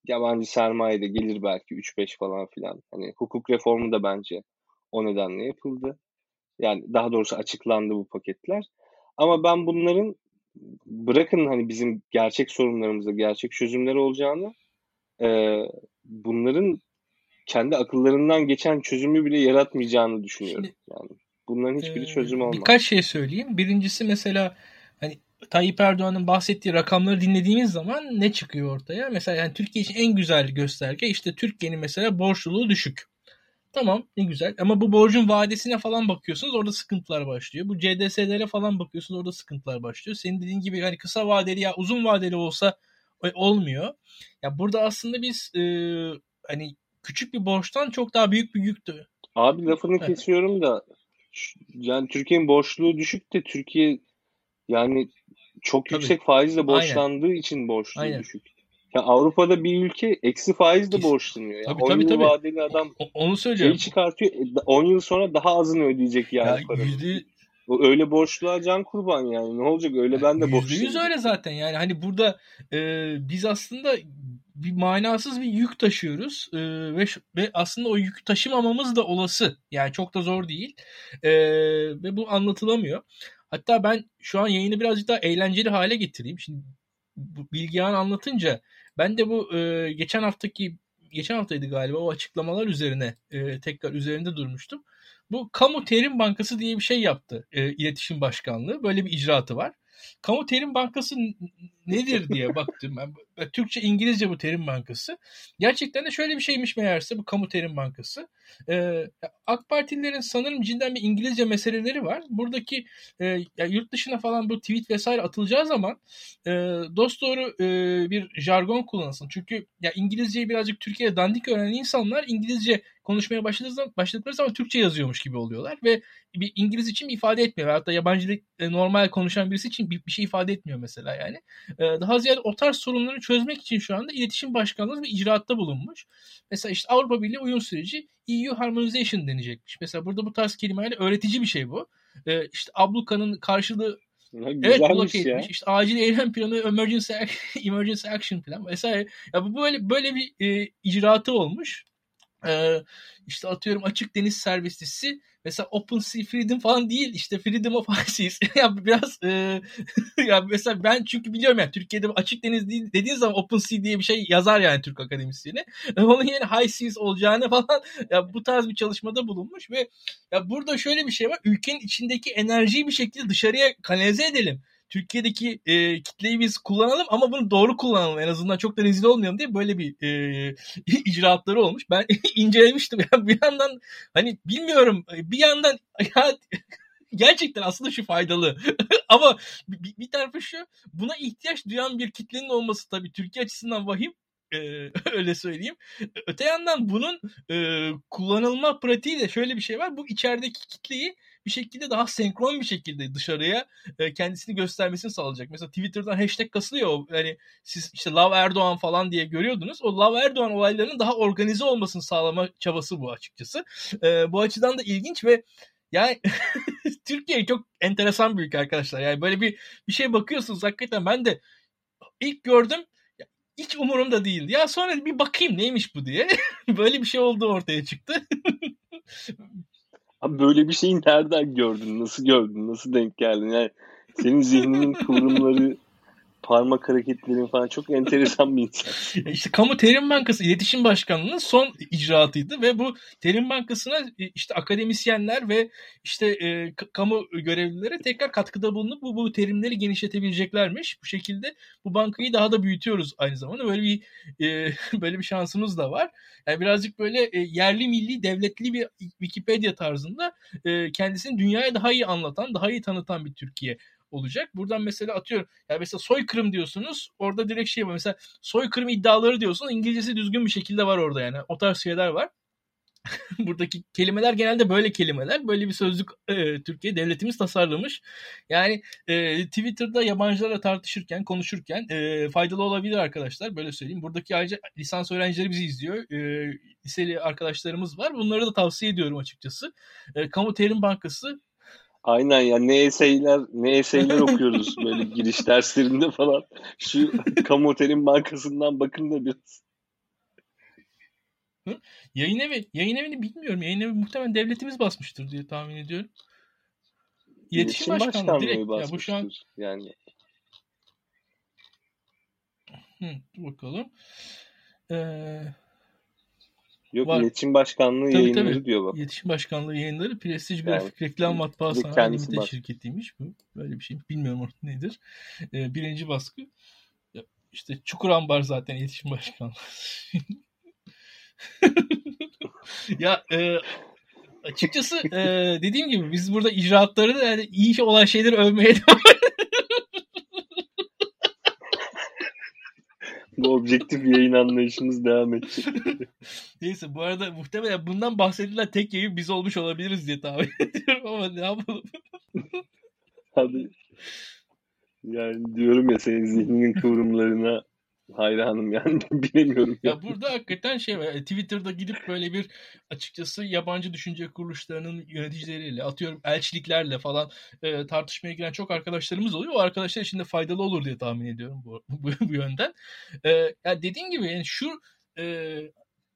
yabancı sermaye de gelir belki 3-5 falan filan. Hani hukuk reformu da bence o nedenle yapıldı. Yani daha doğrusu açıklandı bu paketler. Ama ben bunların bırakın hani bizim gerçek sorunlarımızda gerçek çözümleri olacağını e, bunların kendi akıllarından geçen çözümü bile yaratmayacağını düşünüyorum. Şimdi, yani bunların hiçbiri e, çözüm olmaz. Birkaç şey söyleyeyim. Birincisi mesela hani Tayyip Erdoğan'ın bahsettiği rakamları dinlediğimiz zaman ne çıkıyor ortaya? Mesela yani Türkiye için en güzel gösterge işte Türkiye'nin mesela borçluluğu düşük. Tamam ne güzel ama bu borcun vadesine falan bakıyorsunuz orada sıkıntılar başlıyor. Bu CDS'lere falan bakıyorsunuz orada sıkıntılar başlıyor. Senin dediğin gibi hani kısa vadeli ya uzun vadeli olsa e, olmuyor. Ya burada aslında biz e, hani küçük bir borçtan çok daha büyük bir yüktü. Abi lafını evet. kesiyorum da yani Türkiye'nin borçluluğu düşük de Türkiye yani çok Tabii. yüksek faizle borçlandığı Aynen. için borçlu Aynen. düşük. Ya Avrupa'da bir ülke eksi faizle Kesin. borçlanıyor. Yani tabii, 10 tabii, yıl tabii. vadeli adam o, onu söylüyorum. Şeyi çıkartıyor. 10 e, yıl sonra daha azını ödeyecek yani ya, paranın. Yüzde... Öyle borçluğa can kurban yani. Ne olacak öyle ben de borçluyum. Yüz öyle zaten yani. Hani burada e, biz aslında bir manasız bir yük taşıyoruz e, ve ve aslında o yük taşımamamız da olası. Yani çok da zor değil. E, ve bu anlatılamıyor. Hatta ben şu an yayını birazcık daha eğlenceli hale getireyim. Şimdi Bilgehan anlatınca ben de bu e, geçen haftaki geçen haftaydı galiba o açıklamalar üzerine e, tekrar üzerinde durmuştum. Bu Kamu Terim Bankası diye bir şey yaptı e, iletişim başkanlığı. Böyle bir icraatı var. Kamu Terim Bankası nedir diye baktım ben. Türkçe İngilizce bu terim bankası. Gerçekten de şöyle bir şeymiş meğerse bu kamu terim bankası. Ee, AK Partililerin sanırım cidden bir İngilizce meseleleri var. Buradaki e, ya yurt dışına falan bu tweet vesaire atılacağı zaman e, dosdoğru e, bir jargon kullanılsın. Çünkü ya İngilizceyi birazcık Türkiye'de dandik öğrenen insanlar İngilizce konuşmaya başladığı zaman, başladıkları zaman Türkçe yazıyormuş gibi oluyorlar ve bir İngiliz için bir ifade etmiyor. Da yabancı e, normal konuşan birisi için bir, bir şey ifade etmiyor mesela yani. E, daha ziyade o tarz sorunları çözmek için şu anda iletişim başkanlığı bir icraatta bulunmuş. Mesela işte Avrupa Birliği uyum süreci EU Harmonization denecekmiş. Mesela burada bu tarz kelimelerle öğretici bir şey bu. E, işte abluka'nın karşılığı evet bloke etmiş. İşte acil eylem planı, emergency, <laughs> emergency action plan vesaire. Ya bu böyle böyle bir e, icraatı olmuş. Ee, işte atıyorum açık deniz serbestisi mesela Open Sea Freedom falan değil işte Freedom of Seas. <laughs> ya biraz e, <laughs> ya mesela ben çünkü biliyorum yani Türkiye'de açık deniz değil dediğin zaman Open Sea diye bir şey yazar yani Türk akademisyeni. <laughs> Onun yerine High Seas olacağını falan ya bu tarz bir çalışmada bulunmuş ve ya burada şöyle bir şey var. Ülkenin içindeki enerjiyi bir şekilde dışarıya kanalize edelim. Türkiye'deki e, kitleyi biz kullanalım ama bunu doğru kullanalım en azından çok da rezil olmayalım diye böyle bir e, <laughs> icraatları olmuş. Ben <laughs> incelemiştim ya bir yandan hani bilmiyorum bir yandan <laughs> ya gerçekten aslında şu faydalı. Ama bir, bir tarafı şu buna ihtiyaç duyan bir kitlenin olması tabii Türkiye açısından vahim. Ee, öyle söyleyeyim. Öte yandan bunun e, kullanılma pratiği de şöyle bir şey var. Bu içerideki kitleyi bir şekilde daha senkron bir şekilde dışarıya e, kendisini göstermesini sağlayacak. Mesela Twitter'dan hashtag kasılıyor. Yani siz işte Love Erdoğan falan diye görüyordunuz. O Love Erdoğan olaylarının daha organize olmasını sağlama çabası bu açıkçası. E, bu açıdan da ilginç ve yani <laughs> Türkiye çok enteresan bir ülke arkadaşlar. Yani böyle bir bir şey bakıyorsunuz hakikaten ben de ilk gördüm hiç umurumda değildi. Ya sonra bir bakayım neymiş bu diye. <laughs> böyle bir şey oldu ortaya çıktı. <laughs> Abi böyle bir şeyi nereden gördün? Nasıl gördün? Nasıl denk geldin? Yani senin zihninin kıvrımları parmak hareketlerin falan çok enteresan bir insan. <laughs> İşte Kamu Terim Bankası İletişim Başkanlığı'nın son icraatıydı ve bu Terim Bankası'na e, işte akademisyenler ve işte e, kamu görevlileri tekrar katkıda bulunup bu, bu terimleri genişletebileceklermiş. Bu şekilde bu bankayı daha da büyütüyoruz aynı zamanda. Böyle bir e, <laughs> böyle bir şansımız da var. Yani birazcık böyle e, yerli milli devletli bir Wikipedia tarzında e, kendisini dünyaya daha iyi anlatan, daha iyi tanıtan bir Türkiye olacak. Buradan mesela atıyorum. Yani mesela soykırım diyorsunuz. Orada direkt şey var. Mesela soykırım iddiaları diyorsun. İngilizcesi düzgün bir şekilde var orada yani. O tarz şeyler var. <laughs> Buradaki kelimeler genelde böyle kelimeler. Böyle bir sözlük e, Türkiye devletimiz tasarlamış. Yani e, Twitter'da yabancılarla tartışırken, konuşurken e, faydalı olabilir arkadaşlar. Böyle söyleyeyim. Buradaki ayrıca lisans öğrencileri bizi izliyor. E, liseli arkadaşlarımız var. Bunları da tavsiye ediyorum açıkçası. E, Kamu Terim Bankası Aynen ya ne eseyler ne eseyler <laughs> okuyoruz böyle giriş derslerinde falan. Şu kamu otelin bankasından bakın da biraz. Yayın evi, yayın evini bilmiyorum. Yayın evi muhtemelen devletimiz basmıştır diye tahmin ediyorum. İletişim, İletişim Başkanlığı, Başkanlığı direkt. Ya bu şu an yani. Hı, bakalım. Ee, Yok var. iletişim başkanlığı tabii, yayınları tabii. diyor bak. İletişim başkanlığı yayınları prestij grafik yani, reklam matbaa sanayi şirketiymiş bu. Böyle bir şey. Bilmiyorum orada nedir. Ee, birinci baskı. İşte Çukur Ambar zaten iletişim başkanlığı. <laughs> ya e, açıkçası e, dediğim gibi biz burada icraatları da yani iyi olan şeyleri övmeye devam bu objektif yayın anlayışımız devam edecek. <laughs> Neyse bu arada muhtemelen bundan bahsedilen tek yayın biz olmuş olabiliriz diye tahmin <laughs> ediyorum ama ne yapalım. Hadi. Yani diyorum ya senin zihninin kıvrımlarına hayranım yani <laughs> bilemiyorum. Ya, ya burada hakikaten şey var. E, Twitter'da gidip böyle bir açıkçası yabancı düşünce kuruluşlarının yöneticileriyle atıyorum elçiliklerle falan e, tartışmaya giren çok arkadaşlarımız oluyor. O arkadaşlar için de faydalı olur diye tahmin ediyorum bu, <laughs> bu, bu yönden. E, ya dediğin gibi yani şu e,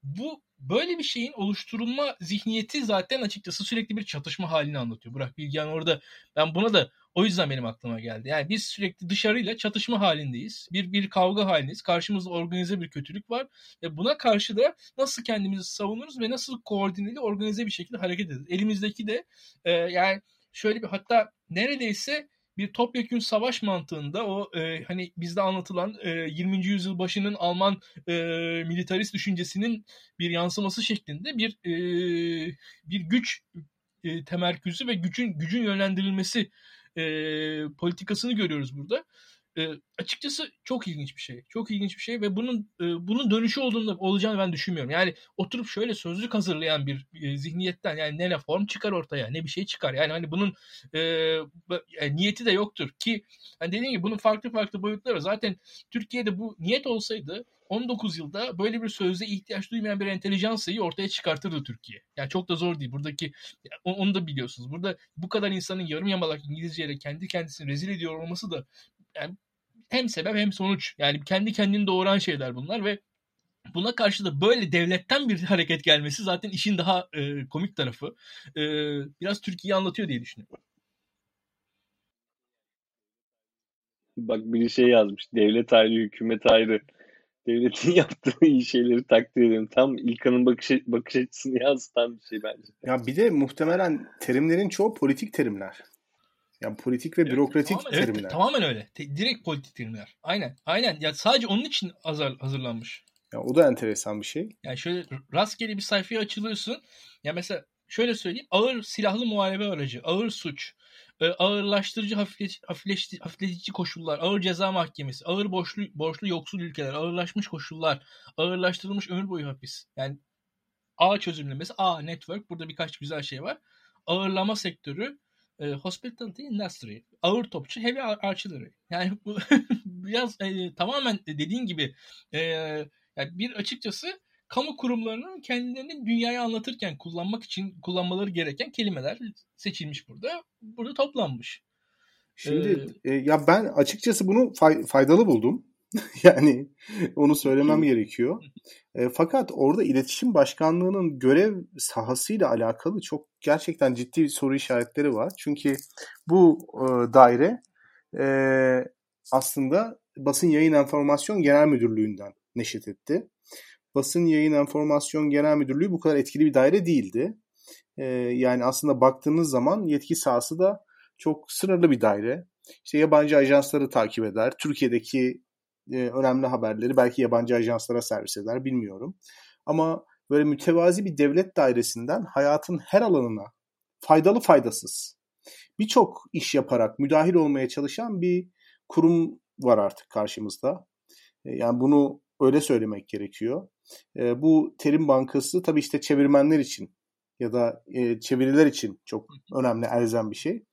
bu böyle bir şeyin oluşturulma zihniyeti zaten açıkçası sürekli bir çatışma halini anlatıyor. Burak Bilgehan orada ben buna da o yüzden benim aklıma geldi. Yani biz sürekli dışarıyla çatışma halindeyiz. Bir bir kavga halindeyiz. Karşımızda organize bir kötülük var. Ve buna karşı da nasıl kendimizi savunuruz ve nasıl koordineli organize bir şekilde hareket ederiz. Elimizdeki de e, yani şöyle bir hatta neredeyse bir topyekün savaş mantığında o e, hani bizde anlatılan e, 20. yüzyıl başının Alman e, militarist düşüncesinin bir yansıması şeklinde bir e, bir güç e, temerküzü ve gücün gücün yönlendirilmesi e, politikasını görüyoruz burada. E, açıkçası çok ilginç bir şey. Çok ilginç bir şey ve bunun e, bunun dönüşü olduğunu olacağını ben düşünmüyorum. Yani oturup şöyle sözlük hazırlayan bir e, zihniyetten yani ne reform çıkar ortaya ne bir şey çıkar. Yani hani bunun e, yani niyeti de yoktur ki hani dediğim gibi bunun farklı farklı boyutları Zaten Türkiye'de bu niyet olsaydı 19 yılda böyle bir sözde ihtiyaç duymayan bir entelijansayı ortaya çıkartırdı Türkiye. Yani çok da zor değil. Buradaki onu da biliyorsunuz. Burada bu kadar insanın yarım yamalak İngilizceyle kendi kendisini rezil ediyor olması da yani hem sebep hem sonuç. Yani kendi kendini doğuran şeyler bunlar ve buna karşı da böyle devletten bir <laughs> hareket gelmesi zaten işin daha e, komik tarafı. E, biraz Türkiye'yi anlatıyor diye düşünüyorum. Bak bir şey yazmış. Devlet ayrı, hükümet ayrı. Devletin <laughs> yaptığı iyi şeyleri takdir ediyorum. Tam İlkan'ın bakış, bakış açısını <laughs> yansıtan bir şey bence. Ya bir de muhtemelen terimlerin çoğu politik terimler. Yani politik ve evet, bürokratik tamamen, terimler. Evet, tamamen öyle. Te- direkt politik terimler. Aynen. Aynen. Ya sadece onun için hazır, hazırlanmış. Ya o da enteresan bir şey. Yani şöyle rastgele bir sayfaya açılıyorsun. Ya mesela şöyle söyleyeyim. Ağır silahlı muharebe aracı, ağır suç, e, ağırlaştırıcı hafifletici, hafifletici, hafifletici koşullar, ağır ceza mahkemesi, ağır borçlu, borçlu yoksul ülkeler, ağırlaşmış koşullar, ağırlaştırılmış ömür boyu hapis. Yani A çözümlemesi, A network. Burada birkaç güzel şey var. Ağırlama sektörü, e, hospitality industry, ağır topçu, heavy artillery. Yani bu <laughs> biraz e, tamamen dediğin gibi e, yani bir açıkçası kamu kurumlarının kendilerini dünyaya anlatırken kullanmak için kullanmaları gereken kelimeler seçilmiş burada. Burada toplanmış. Şimdi ee, e, ya ben açıkçası bunu fay, faydalı buldum. <laughs> yani onu söylemem gerekiyor. E, fakat orada iletişim başkanlığının görev sahasıyla alakalı çok gerçekten ciddi soru işaretleri var. Çünkü bu e, daire e, aslında basın yayın enformasyon genel müdürlüğünden neşet etti. Basın yayın enformasyon genel müdürlüğü bu kadar etkili bir daire değildi. E, yani aslında baktığınız zaman yetki sahası da çok sınırlı bir daire. İşte yabancı ajansları takip eder. Türkiye'deki e, önemli haberleri belki yabancı ajanslara servis eder bilmiyorum. Ama böyle mütevazi bir devlet dairesinden hayatın her alanına faydalı faydasız birçok iş yaparak müdahil olmaya çalışan bir kurum var artık karşımızda. E, yani bunu öyle söylemek gerekiyor. E, bu terim bankası tabii işte çevirmenler için ya da çeviriler için çok önemli elzem bir şey.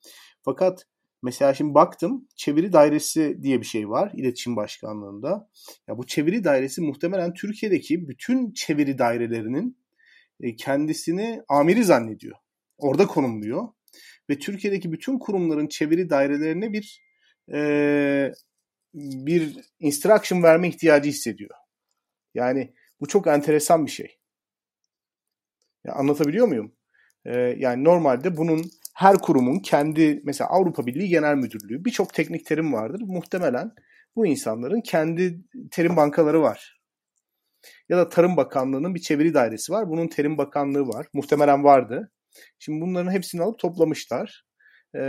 Fakat Mesela şimdi baktım çeviri dairesi diye bir şey var iletişim başkanlığında. Ya bu çeviri dairesi muhtemelen Türkiye'deki bütün çeviri dairelerinin e, kendisini amiri zannediyor. Orada konumluyor. Ve Türkiye'deki bütün kurumların çeviri dairelerine bir e, bir instruction verme ihtiyacı hissediyor. Yani bu çok enteresan bir şey. Ya anlatabiliyor muyum? Ee, yani normalde bunun her kurumun kendi mesela Avrupa Birliği Genel Müdürlüğü birçok teknik terim vardır. Muhtemelen bu insanların kendi terim bankaları var. Ya da Tarım Bakanlığı'nın bir çeviri dairesi var. Bunun Terim Bakanlığı var. Muhtemelen vardı. Şimdi bunların hepsini alıp toplamışlar. Ee,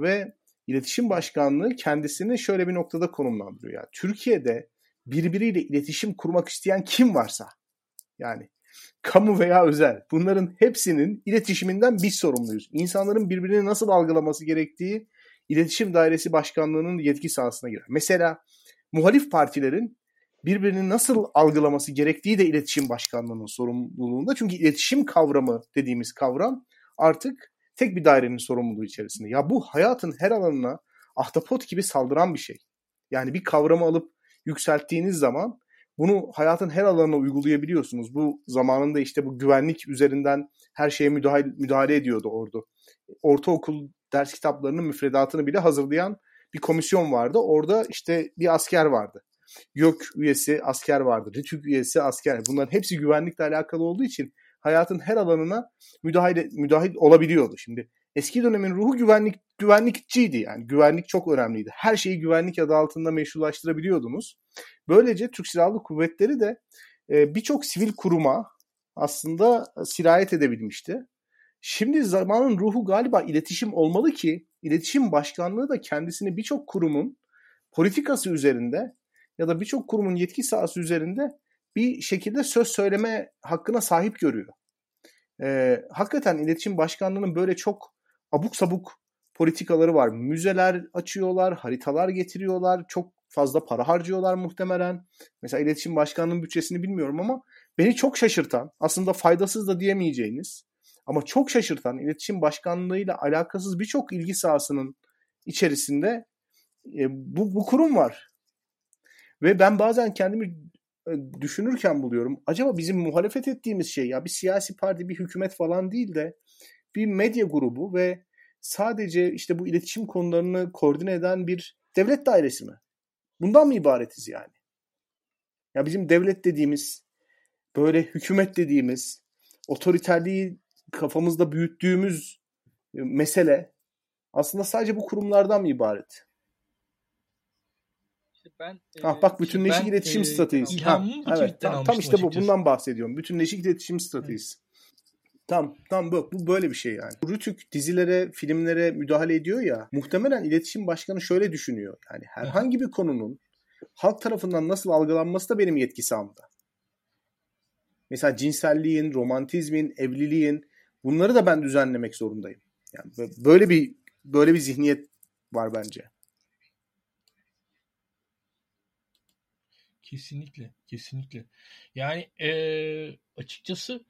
ve İletişim Başkanlığı kendisini şöyle bir noktada konumlandırıyor. Yani Türkiye'de birbiriyle iletişim kurmak isteyen kim varsa yani kamu veya özel bunların hepsinin iletişiminden biz sorumluyuz. İnsanların birbirini nasıl algılaması gerektiği iletişim dairesi başkanlığının yetki sahasına girer. Mesela muhalif partilerin birbirini nasıl algılaması gerektiği de iletişim başkanlığının sorumluluğunda. Çünkü iletişim kavramı dediğimiz kavram artık tek bir dairenin sorumluluğu içerisinde. Ya bu hayatın her alanına ahtapot gibi saldıran bir şey. Yani bir kavramı alıp yükselttiğiniz zaman bunu hayatın her alanına uygulayabiliyorsunuz. Bu zamanında işte bu güvenlik üzerinden her şeye müdahale, müdahale ediyordu ordu. Ortaokul ders kitaplarının müfredatını bile hazırlayan bir komisyon vardı. Orada işte bir asker vardı. YÖK üyesi asker vardı. RİTÜK üyesi asker. Bunların hepsi güvenlikle alakalı olduğu için hayatın her alanına müdahale, müdahil olabiliyordu. Şimdi eski dönemin ruhu güvenlik güvenlikçiydi yani. Güvenlik çok önemliydi. Her şeyi güvenlik adı altında meşrulaştırabiliyordunuz. Böylece Türk Silahlı Kuvvetleri de e, birçok sivil kuruma aslında sirayet edebilmişti. Şimdi zamanın ruhu galiba iletişim olmalı ki iletişim başkanlığı da kendisini birçok kurumun politikası üzerinde ya da birçok kurumun yetki sahası üzerinde bir şekilde söz söyleme hakkına sahip görüyor. Ee, hakikaten iletişim başkanlığının böyle çok abuk sabuk politikaları var. Müzeler açıyorlar, haritalar getiriyorlar, çok fazla para harcıyorlar muhtemelen. Mesela iletişim başkanlığının bütçesini bilmiyorum ama beni çok şaşırtan, aslında faydasız da diyemeyeceğiniz ama çok şaşırtan iletişim başkanlığıyla alakasız birçok ilgi sahasının içerisinde e, bu, bu kurum var. Ve ben bazen kendimi e, düşünürken buluyorum. Acaba bizim muhalefet ettiğimiz şey ya bir siyasi parti, bir hükümet falan değil de bir medya grubu ve sadece işte bu iletişim konularını koordine eden bir devlet dairesi mi? Bundan mı ibaretiz yani? Ya bizim devlet dediğimiz, böyle hükümet dediğimiz, otoriterliği kafamızda büyüttüğümüz e, mesele aslında sadece bu kurumlardan mı ibaret? Ben ah bak bütünleşik ben, iletişim e, stratejisi. Ha, evet, tam, tam işte bu bundan bahsediyorum. Bütünleşik iletişim stratejisi. Tam tam bu, bu böyle bir şey yani. Rütük dizilere, filmlere müdahale ediyor ya. Muhtemelen iletişim başkanı şöyle düşünüyor. Yani herhangi bir konunun halk tarafından nasıl algılanması da benim yetki sahamda. Mesela cinselliğin, romantizmin, evliliğin bunları da ben düzenlemek zorundayım. Yani böyle bir böyle bir zihniyet var bence. Kesinlikle, kesinlikle. Yani ee, açıkçası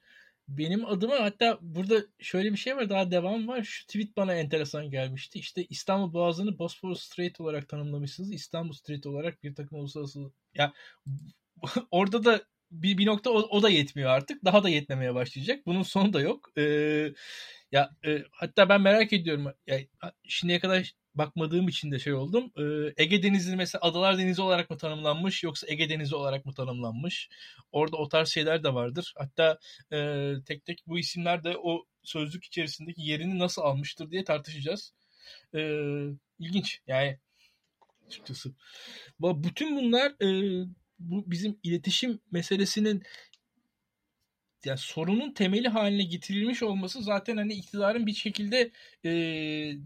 benim adıma hatta burada şöyle bir şey var daha devam var. Şu tweet bana enteresan gelmişti. İşte İstanbul Boğazı'nı Bosporus Strait olarak tanımlamışsınız. İstanbul Strait olarak bir takım uluslararası ya <laughs> orada da bir, bir nokta o, o da yetmiyor artık. Daha da yetmemeye başlayacak. Bunun sonu da yok. Ee, ya e, hatta ben merak ediyorum. Ya, şimdiye kadar bakmadığım için de şey oldum. Ee, Ege Denizi mesela Adalar Denizi olarak mı tanımlanmış yoksa Ege Denizi olarak mı tanımlanmış? Orada o tarz şeyler de vardır. Hatta e, tek tek bu isimler de o sözlük içerisindeki yerini nasıl almıştır diye tartışacağız. Ee, ilginç yani açıkçası. Bütün bunlar e, bu bizim iletişim meselesinin yani sorunun temeli haline getirilmiş olması zaten hani iktidarın bir şekilde e,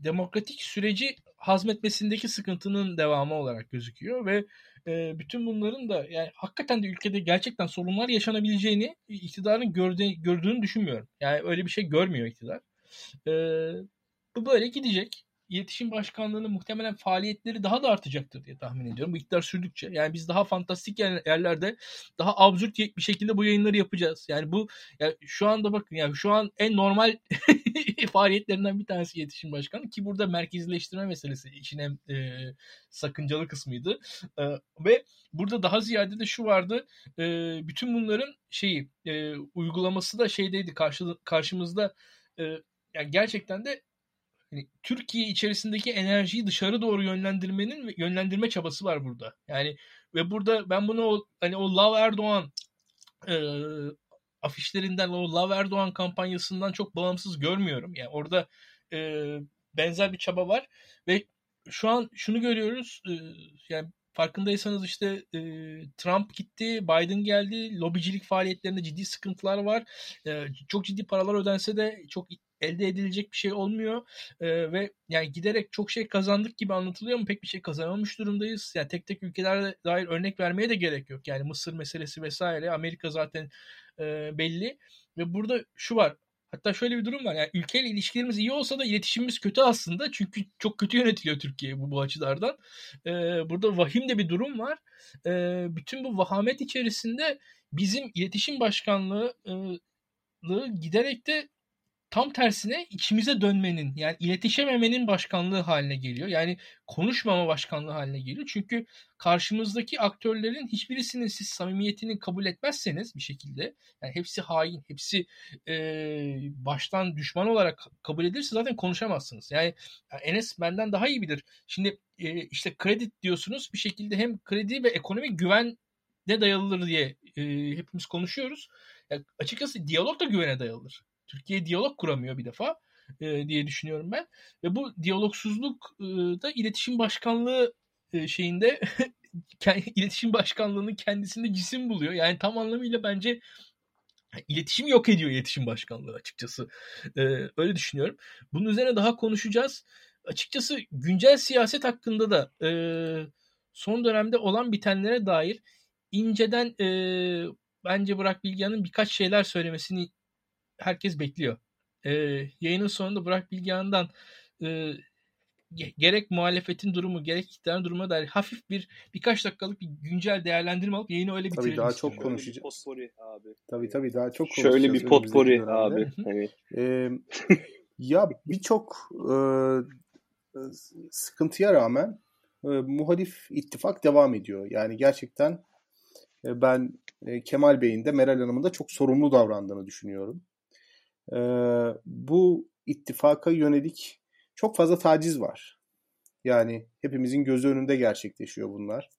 demokratik süreci hazmetmesindeki sıkıntının devamı olarak gözüküyor ve e, bütün bunların da yani hakikaten de ülkede gerçekten sorunlar yaşanabileceğini iktidarın gördüğü, gördüğünü düşünmüyorum. Yani öyle bir şey görmüyor iktidar. E, bu böyle gidecek iletişim başkanlığının muhtemelen faaliyetleri daha da artacaktır diye tahmin ediyorum. Bu iktidar sürdükçe. Yani biz daha fantastik yerlerde daha absürt bir şekilde bu yayınları yapacağız. Yani bu yani şu anda bakın yani şu an en normal <laughs> faaliyetlerinden bir tanesi iletişim başkanı ki burada merkezleştirme meselesi işin en e, sakıncalı kısmıydı. E, ve burada daha ziyade de şu vardı. E, bütün bunların şeyi e, uygulaması da şeydeydi karşı, karşımızda e, yani gerçekten de hani Türkiye içerisindeki enerjiyi dışarı doğru yönlendirmenin yönlendirme çabası var burada. Yani ve burada ben bunu o, hani o Love Erdoğan e, afişlerinden o Love Erdoğan kampanyasından çok bağımsız görmüyorum. Yani orada e, benzer bir çaba var ve şu an şunu görüyoruz e, yani farkındaysanız işte e, Trump gitti, Biden geldi, lobicilik faaliyetlerinde ciddi sıkıntılar var. E, çok ciddi paralar ödense de çok elde edilecek bir şey olmuyor e, ve yani giderek çok şey kazandık gibi anlatılıyor ama pek bir şey kazanamamış durumdayız. Yani tek tek ülkelere dair örnek vermeye de gerek yok. Yani Mısır meselesi vesaire Amerika zaten e, belli ve burada şu var. Hatta şöyle bir durum var. Yani ülkeyle ilişkilerimiz iyi olsa da iletişimimiz kötü aslında. Çünkü çok kötü yönetiliyor Türkiye bu, bu açılardan. Ee, burada vahim de bir durum var. Ee, bütün bu vahamet içerisinde bizim iletişim başkanlığı e, giderek de tam tersine içimize dönmenin yani iletişememenin başkanlığı haline geliyor. Yani konuşmama başkanlığı haline geliyor. Çünkü karşımızdaki aktörlerin hiçbirisinin siz samimiyetini kabul etmezseniz bir şekilde yani hepsi hain, hepsi e, baştan düşman olarak kabul edilirse zaten konuşamazsınız. Yani, yani Enes benden daha iyi bilir. Şimdi e, işte kredi diyorsunuz bir şekilde hem kredi ve ekonomi güven de dayalıdır diye e, hepimiz konuşuyoruz. Yani açıkçası diyalog da güvene dayalıdır. Türkiye diyalog kuramıyor bir defa e, diye düşünüyorum ben. Ve bu diyalogsuzluk e, da iletişim başkanlığı e, şeyinde <laughs> iletişim başkanlığının kendisinde cisim buluyor. Yani tam anlamıyla bence iletişim yok ediyor iletişim başkanlığı açıkçası. E, öyle düşünüyorum. Bunun üzerine daha konuşacağız. Açıkçası güncel siyaset hakkında da e, son dönemde olan bitenlere dair inceden e, bence Burak Bilgehan'ın birkaç şeyler söylemesini herkes bekliyor. E, yayının sonunda Burak Bilgehan'dan e, gerek muhalefetin durumu gerek iktidarın durumuna dair hafif bir birkaç dakikalık bir güncel değerlendirme alıp yayını öyle bitirelim. Tabii daha çok konuşacağız. Potpori abi. Tabii tabii daha çok konuşacağız. Şöyle bir potpori abi. hani. ee, ya birçok e, sıkıntıya rağmen e, muhalif ittifak devam ediyor. Yani gerçekten e, ben e, Kemal Bey'in de Meral Hanım'ın da çok sorumlu davrandığını düşünüyorum. E, bu ittifaka yönelik çok fazla taciz var. Yani hepimizin gözü önünde gerçekleşiyor bunlar.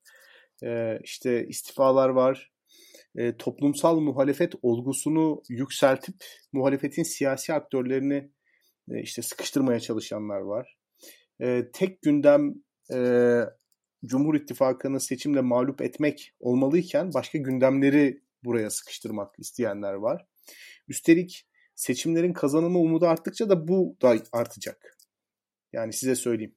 E, işte istifalar var. E, toplumsal muhalefet olgusunu yükseltip muhalefetin siyasi aktörlerini e, işte sıkıştırmaya çalışanlar var. E, tek gündem e, Cumhur İttifakı'nı seçimle mağlup etmek olmalıyken başka gündemleri buraya sıkıştırmak isteyenler var. Üstelik seçimlerin kazanımı umudu arttıkça da bu da artacak. Yani size söyleyeyim.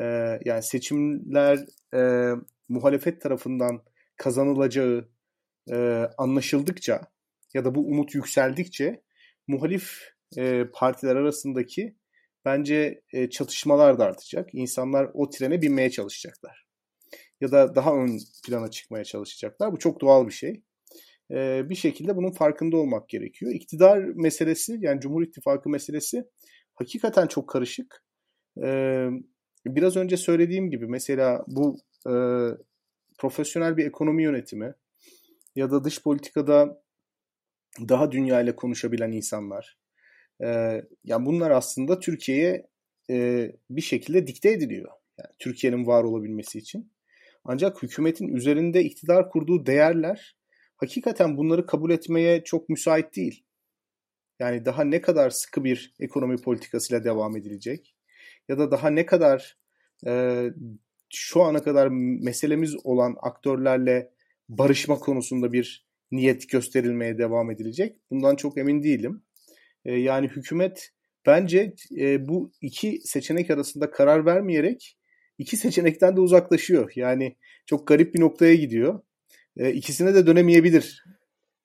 Ee, yani seçimler e, muhalefet tarafından kazanılacağı e, anlaşıldıkça ya da bu umut yükseldikçe muhalif e, partiler arasındaki bence e, çatışmalar da artacak. İnsanlar o trene binmeye çalışacaklar. Ya da daha ön plana çıkmaya çalışacaklar. Bu çok doğal bir şey. E, bir şekilde bunun farkında olmak gerekiyor. İktidar meselesi yani Cumhur İttifakı meselesi hakikaten çok karışık. E, biraz önce söylediğim gibi mesela bu e, profesyonel bir ekonomi yönetimi ya da dış politikada daha dünya ile konuşabilen insanlar e, yani bunlar aslında Türkiye'ye e, bir şekilde dikte ediliyor. Yani Türkiye'nin var olabilmesi için. Ancak hükümetin üzerinde iktidar kurduğu değerler hakikaten bunları kabul etmeye çok müsait değil. Yani daha ne kadar sıkı bir ekonomi politikasıyla devam edilecek ya da daha ne kadar e, şu ana kadar meselemiz olan aktörlerle barışma konusunda bir niyet gösterilmeye devam edilecek. Bundan çok emin değilim. E, yani hükümet bence e, bu iki seçenek arasında karar vermeyerek iki seçenekten de uzaklaşıyor. Yani çok garip bir noktaya gidiyor. E, ikisine de dönemeyebilir.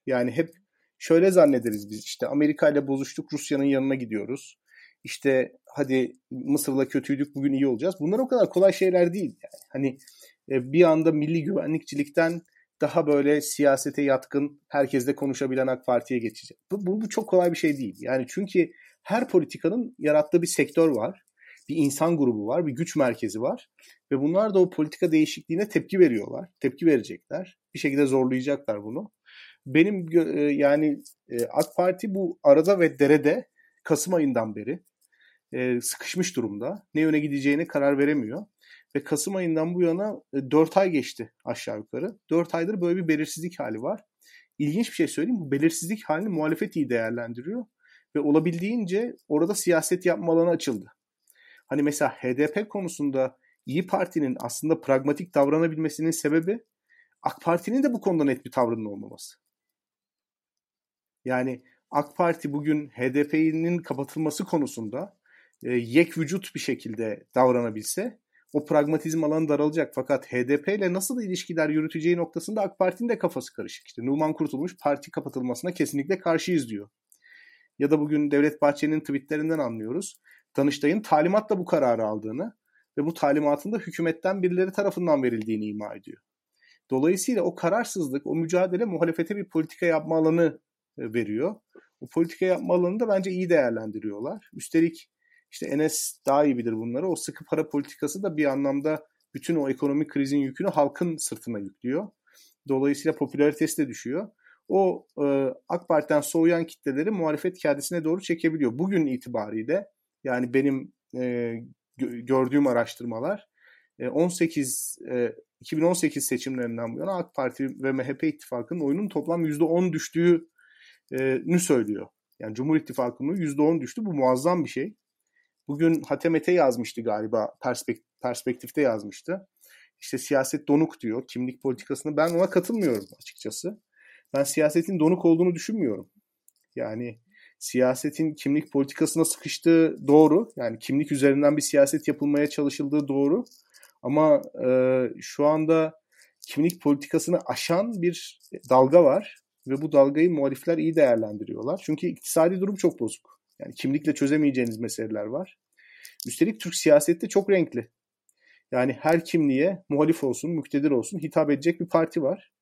Yani hep şöyle zannederiz biz işte Amerika ile bozuştuk Rusya'nın yanına gidiyoruz. İşte hadi Mısır'la kötüydük bugün iyi olacağız. Bunlar o kadar kolay şeyler değil. Yani. Hani e, bir anda milli güvenlikçilikten daha böyle siyasete yatkın, herkesle konuşabilen AK Parti'ye geçecek. Bu, bu, bu çok kolay bir şey değil. Yani çünkü her politikanın yarattığı bir sektör var. Bir insan grubu var, bir güç merkezi var. Ve bunlar da o politika değişikliğine tepki veriyorlar. Tepki verecekler. Bir şekilde zorlayacaklar bunu. Benim e, yani e, AK Parti bu arada ve derede Kasım ayından beri e, sıkışmış durumda. Ne yöne gideceğine karar veremiyor. Ve Kasım ayından bu yana 4 e, ay geçti aşağı yukarı. 4 aydır böyle bir belirsizlik hali var. İlginç bir şey söyleyeyim. Bu belirsizlik halini muhalefet iyi değerlendiriyor. Ve olabildiğince orada siyaset yapma alanı açıldı. Hani mesela HDP konusunda İyi Parti'nin aslında pragmatik davranabilmesinin sebebi AK Parti'nin de bu konuda net bir tavrının olmaması. Yani AK Parti bugün HDP'nin kapatılması konusunda e, yek vücut bir şekilde davranabilse o pragmatizm alanı daralacak. Fakat HDP ile nasıl ilişkiler yürüteceği noktasında AK Parti'nin de kafası karışık. İşte Numan Kurtulmuş parti kapatılmasına kesinlikle karşıyız diyor. Ya da bugün Devlet Bahçeli'nin tweetlerinden anlıyoruz. Danıştay'ın talimatla bu kararı aldığını ve bu talimatın da hükümetten birileri tarafından verildiğini ima ediyor. Dolayısıyla o kararsızlık, o mücadele muhalefete bir politika yapma alanı e, veriyor. bu politika yapma alanını da bence iyi değerlendiriyorlar. Üstelik işte Enes daha iyi bilir bunları. O sıkı para politikası da bir anlamda bütün o ekonomik krizin yükünü halkın sırtına yüklüyor. Dolayısıyla popülaritesi de düşüyor. O e, AK Parti'den soğuyan kitleleri muhalefet kendisine doğru çekebiliyor. Bugün itibariyle yani benim e, gördüğüm araştırmalar 18 e, 2018 e, seçimlerinden bu yana AK Parti ve MHP ittifakının oyunun toplam %10 düştüğünü söylüyor. Yani Cumhur İttifakı'nın %10 düştü. Bu muazzam bir şey. Bugün Hatemete yazmıştı galiba. Perspekt perspektifte yazmıştı. İşte siyaset donuk diyor. Kimlik politikasını ben ona katılmıyorum açıkçası. Ben siyasetin donuk olduğunu düşünmüyorum. Yani siyasetin kimlik politikasına sıkıştığı doğru. Yani kimlik üzerinden bir siyaset yapılmaya çalışıldığı doğru. Ama e, şu anda kimlik politikasını aşan bir dalga var ve bu dalgayı muhalifler iyi değerlendiriyorlar. Çünkü iktisadi durum çok bozuk. Yani kimlikle çözemeyeceğiniz meseleler var. Üstelik Türk siyasette çok renkli. Yani her kimliğe muhalif olsun, müktedir olsun hitap edecek bir parti var.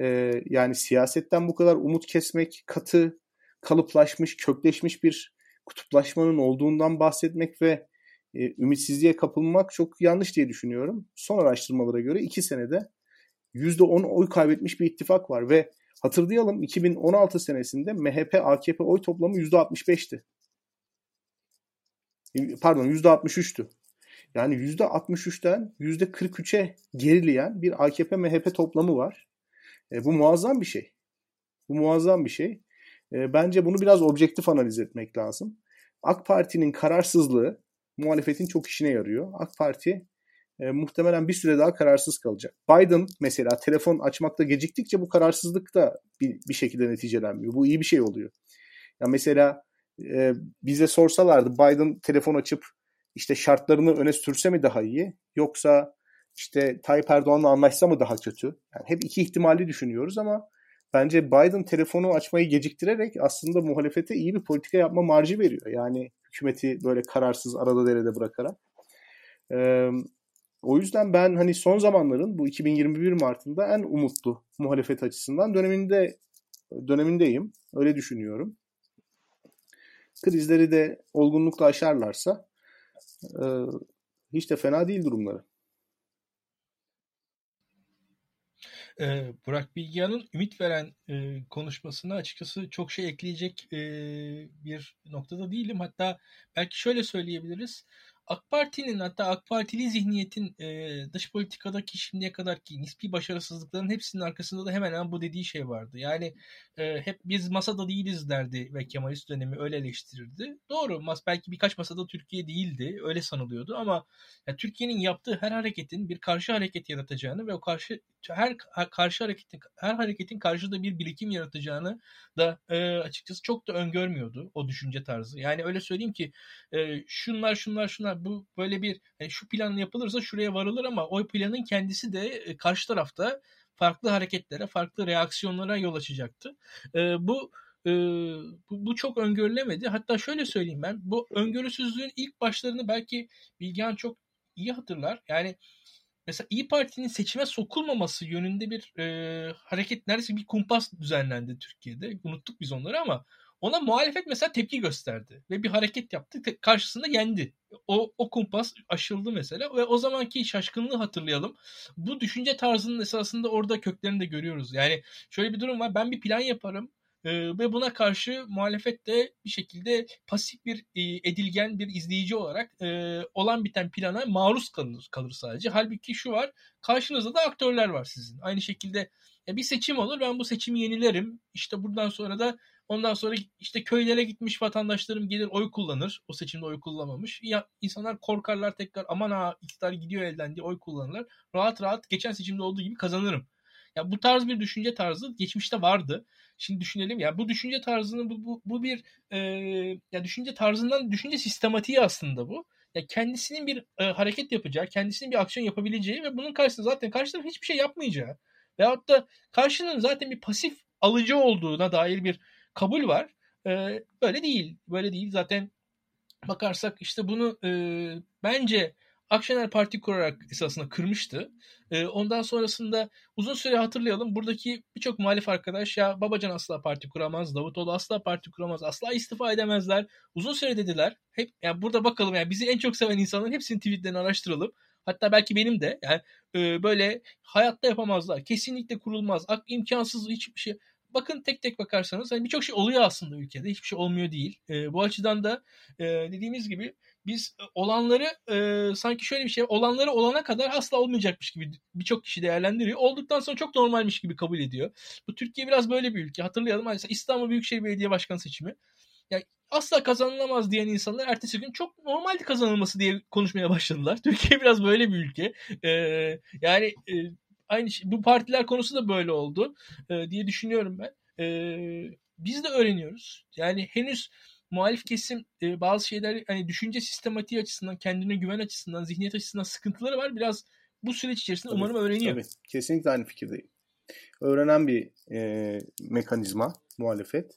Ee, yani siyasetten bu kadar umut kesmek, katı, kalıplaşmış, kökleşmiş bir kutuplaşmanın olduğundan bahsetmek ve e, ümitsizliğe kapılmak çok yanlış diye düşünüyorum. Son araştırmalara göre iki senede %10 oy kaybetmiş bir ittifak var ve hatırlayalım 2016 senesinde MHP AKP oy toplamı %65'ti. Pardon %63'tü. Yani %63'ten %43'e gerileyen bir AKP MHP toplamı var. E, bu muazzam bir şey. Bu muazzam bir şey. E, bence bunu biraz objektif analiz etmek lazım. AK Parti'nin kararsızlığı muhalefetin çok işine yarıyor. AK Parti e, muhtemelen bir süre daha kararsız kalacak. Biden mesela telefon açmakta geciktikçe bu kararsızlık da bir, bir şekilde neticelenmiyor. Bu iyi bir şey oluyor. Ya mesela e, bize sorsalardı Biden telefon açıp işte şartlarını öne sürse mi daha iyi yoksa işte Tayyip Erdoğan'la anlaşsa mı daha kötü? Yani hep iki ihtimali düşünüyoruz ama bence Biden telefonu açmayı geciktirerek aslında muhalefete iyi bir politika yapma marjı veriyor. Yani hükümeti böyle kararsız arada derede bırakarak. Ee, o yüzden ben hani son zamanların bu 2021 Mart'ında en umutlu muhalefet açısından döneminde dönemindeyim. Öyle düşünüyorum. Krizleri de olgunlukla aşarlarsa e, hiç de fena değil durumları. Ee, Burak Bilgehan'ın ümit veren e, konuşmasına açıkçası çok şey ekleyecek e, bir noktada değilim. Hatta belki şöyle söyleyebiliriz. AK Parti'nin hatta AK Partili zihniyetin e, dış politikadaki şimdiye kadarki nispi başarısızlıkların hepsinin arkasında da hemen hemen bu dediği şey vardı. Yani e, hep biz masada değiliz derdi ve Kemalist dönemi öyle eleştirirdi. Doğru mas belki birkaç masada Türkiye değildi öyle sanılıyordu ama yani Türkiye'nin yaptığı her hareketin bir karşı hareket yaratacağını ve o karşı her karşı hareketin her hareketin karşıda bir birikim yaratacağını da e, açıkçası çok da öngörmüyordu o düşünce tarzı. Yani öyle söyleyeyim ki e, şunlar şunlar şunlar bu böyle bir yani şu plan yapılırsa şuraya varılır ama o planın kendisi de e, karşı tarafta farklı hareketlere, farklı reaksiyonlara yol açacaktı. E, bu e, bu, bu çok öngörülemedi. Hatta şöyle söyleyeyim ben, bu öngörüsüzlüğün ilk başlarını belki Bilgehan çok iyi hatırlar. Yani mesela İyi Parti'nin seçime sokulmaması yönünde bir e, hareket neredeyse bir kumpas düzenlendi Türkiye'de. Unuttuk biz onları ama ona muhalefet mesela tepki gösterdi ve bir hareket yaptı. Karşısında yendi. O, o kumpas aşıldı mesela ve o zamanki şaşkınlığı hatırlayalım. Bu düşünce tarzının esasında orada köklerini de görüyoruz. Yani şöyle bir durum var. Ben bir plan yaparım e, ve buna karşı muhalefet de bir şekilde pasif bir e, edilgen bir izleyici olarak e, olan biten plana maruz kalır, kalır sadece. Halbuki şu var karşınızda da aktörler var sizin. Aynı şekilde e, bir seçim olur ben bu seçimi yenilerim. İşte buradan sonra da Ondan sonra işte köylere gitmiş vatandaşlarım gelir oy kullanır. O seçimde oy kullanmamış. Ya, insanlar korkarlar tekrar aman ha iktidar gidiyor elden diye oy kullanırlar. Rahat rahat geçen seçimde olduğu gibi kazanırım. Ya bu tarz bir düşünce tarzı geçmişte vardı. Şimdi düşünelim ya bu düşünce tarzının bu, bu, bu bir e, ya düşünce tarzından düşünce sistematiği aslında bu. Ya kendisinin bir e, hareket yapacağı, kendisinin bir aksiyon yapabileceği ve bunun karşısında zaten karşı taraf hiçbir şey yapmayacağı veyahut da karşının zaten bir pasif alıcı olduğuna dair bir kabul var. E, böyle değil. Böyle değil. Zaten bakarsak işte bunu e, bence Akşener Parti kurarak esasında kırmıştı. E, ondan sonrasında uzun süre hatırlayalım. Buradaki birçok muhalif arkadaş ya Babacan asla parti kuramaz, Davutoğlu asla parti kuramaz, asla istifa edemezler. Uzun süre dediler. Hep yani burada bakalım yani bizi en çok seven insanların hepsinin tweetlerini araştıralım. Hatta belki benim de yani e, böyle hayatta yapamazlar. Kesinlikle kurulmaz. Ak, imkansız hiçbir şey. Bakın tek tek bakarsanız hani birçok şey oluyor aslında ülkede. Hiçbir şey olmuyor değil. E, bu açıdan da e, dediğimiz gibi biz olanları e, sanki şöyle bir şey olanları olana kadar asla olmayacakmış gibi birçok kişi değerlendiriyor. Olduktan sonra çok normalmiş gibi kabul ediyor. Bu Türkiye biraz böyle bir ülke. Hatırlayalım mesela İstanbul Büyükşehir Belediye Başkanı seçimi. Yani asla kazanılamaz diyen insanlar ertesi gün çok normaldi kazanılması diye konuşmaya başladılar. <laughs> Türkiye biraz böyle bir ülke. Ee, yani e, aynı şey, bu partiler konusu da böyle oldu e, diye düşünüyorum ben. E, biz de öğreniyoruz. Yani henüz muhalif kesim e, bazı şeyler hani düşünce sistematiği açısından, kendine güven açısından, zihniyet açısından sıkıntıları var. Biraz bu süreç içerisinde tabii, umarım öğreniyor. Tabii. Kesinlikle aynı fikirdeyim. Öğrenen bir e, mekanizma muhalefet.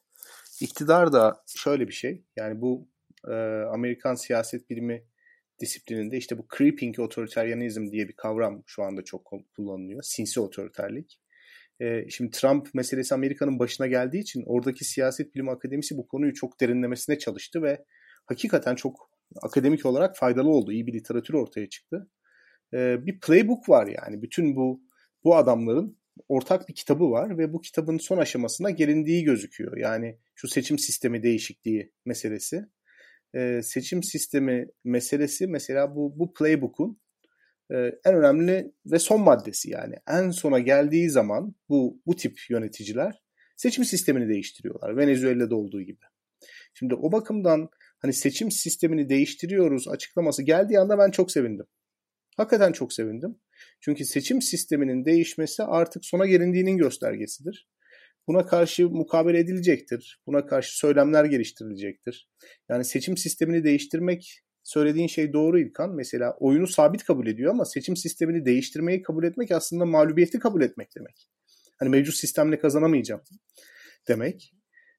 İktidar da şöyle bir şey. Yani bu e, Amerikan siyaset bilimi disiplininde işte bu creeping otoriteryanizm diye bir kavram şu anda çok kullanılıyor. Sinsi otoriterlik. E, şimdi Trump meselesi Amerika'nın başına geldiği için oradaki siyaset bilimi akademisi bu konuyu çok derinlemesine çalıştı ve hakikaten çok akademik olarak faydalı oldu. İyi bir literatür ortaya çıktı. E, bir playbook var yani. Bütün bu bu adamların ortak bir kitabı var ve bu kitabın son aşamasına gelindiği gözüküyor. Yani şu seçim sistemi değişikliği meselesi. Ee, seçim sistemi meselesi mesela bu, bu playbook'un e, en önemli ve son maddesi yani. En sona geldiği zaman bu, bu tip yöneticiler seçim sistemini değiştiriyorlar. Venezuela'da olduğu gibi. Şimdi o bakımdan hani seçim sistemini değiştiriyoruz açıklaması geldiği anda ben çok sevindim. Hakikaten çok sevindim. Çünkü seçim sisteminin değişmesi artık sona gelindiğinin göstergesidir. Buna karşı mukabele edilecektir. Buna karşı söylemler geliştirilecektir. Yani seçim sistemini değiştirmek söylediğin şey doğru İlkan. Mesela oyunu sabit kabul ediyor ama seçim sistemini değiştirmeyi kabul etmek aslında mağlubiyeti kabul etmek demek. Hani mevcut sistemle kazanamayacağım demek.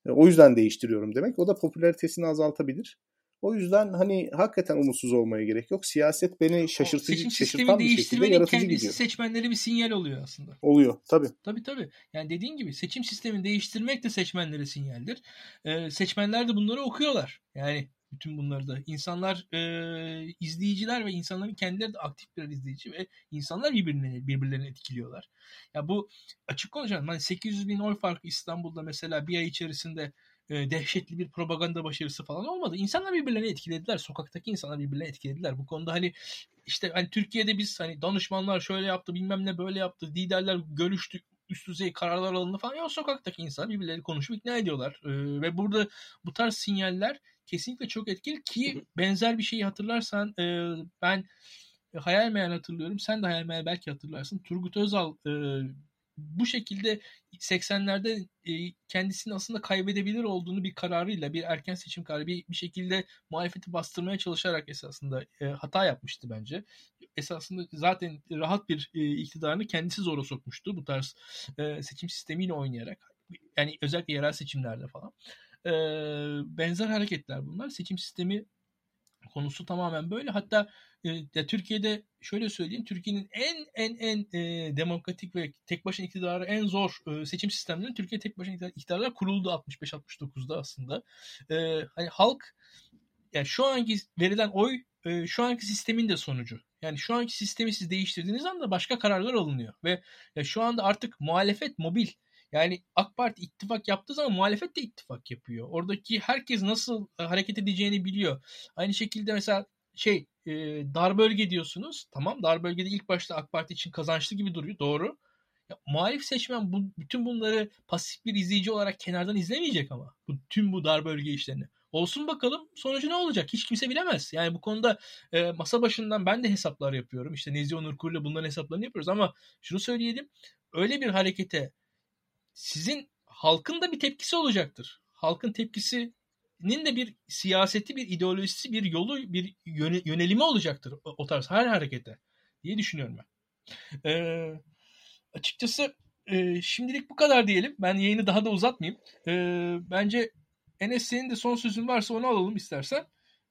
E, o yüzden değiştiriyorum demek. O da popülaritesini azaltabilir. O yüzden hani hakikaten umutsuz olmaya gerek yok. Siyaset beni şaşırtıcı, şaşırtan bir şekilde yaratıcı kendisi gidiyor. seçmenlere bir sinyal oluyor aslında. Oluyor tabii. Tabii tabii. Yani dediğin gibi seçim sistemini değiştirmek de seçmenlere sinyaldir. Ee, seçmenler de bunları okuyorlar. Yani bütün bunları da. insanlar e, izleyiciler ve insanların kendileri de aktif birer izleyici ve insanlar birbirlerini, birbirlerini etkiliyorlar. Ya bu açık konuşalım. Hani 800 bin oy farkı İstanbul'da mesela bir ay içerisinde e, dehşetli bir propaganda başarısı falan olmadı. İnsanlar birbirlerini etkilediler. Sokaktaki insanlar birbirlerini etkilediler. Bu konuda hani işte hani Türkiye'de biz hani danışmanlar şöyle yaptı bilmem ne böyle yaptı. Liderler görüştü üst düzey kararlar alındı falan. Ya sokaktaki insan birbirleri konuşup ikna ediyorlar. E, ve burada bu tarz sinyaller kesinlikle çok etkili ki benzer bir şeyi hatırlarsan e, ben hayal meyal hatırlıyorum. Sen de hayal meyal belki hatırlarsın. Turgut Özal e, bu şekilde 80'lerde e, kendisini aslında kaybedebilir olduğunu bir kararıyla bir erken seçim kararı bir, bir şekilde muhalefeti bastırmaya çalışarak esasında e, hata yapmıştı bence. Esasında zaten rahat bir e, iktidarını kendisi zora sokmuştu bu tarz e, seçim sistemiyle oynayarak. Yani özellikle yerel seçimlerde falan. E, benzer hareketler bunlar. Seçim sistemi konusu tamamen böyle. Hatta e, ya Türkiye'de şöyle söyleyeyim Türkiye'nin en en en e, demokratik ve tek başına iktidarı en zor e, seçim sistemlerinin Türkiye tek başına iktidar, iktidarlar kuruldu 65-69'da aslında. E, hani halk yani şu anki verilen oy e, şu anki sistemin de sonucu. Yani şu anki sistemi siz değiştirdiğiniz anda başka kararlar alınıyor ve ya şu anda artık muhalefet mobil. Yani AK Parti ittifak yaptığı zaman muhalefet de ittifak yapıyor. Oradaki herkes nasıl e, hareket edeceğini biliyor. Aynı şekilde mesela şey e, dar bölge diyorsunuz. Tamam dar bölgede ilk başta AK Parti için kazançlı gibi duruyor. Doğru. Ya, muhalif seçmen bu, bütün bunları pasif bir izleyici olarak kenardan izlemeyecek ama. Bu, tüm bu dar bölge işlerini. Olsun bakalım sonucu ne olacak? Hiç kimse bilemez. Yani bu konuda e, masa başından ben de hesaplar yapıyorum. İşte Nezih Onur ile bunların hesaplarını yapıyoruz ama şunu söyleyelim. Öyle bir harekete sizin halkın da bir tepkisi olacaktır. Halkın tepkisinin de bir siyaseti, bir ideolojisi, bir yolu, bir yönelimi olacaktır o tarz her harekete diye düşünüyorum ben. Ee, açıkçası e, şimdilik bu kadar diyelim. Ben yayını daha da uzatmayayım. E, bence Enes senin de son sözün varsa onu alalım istersen.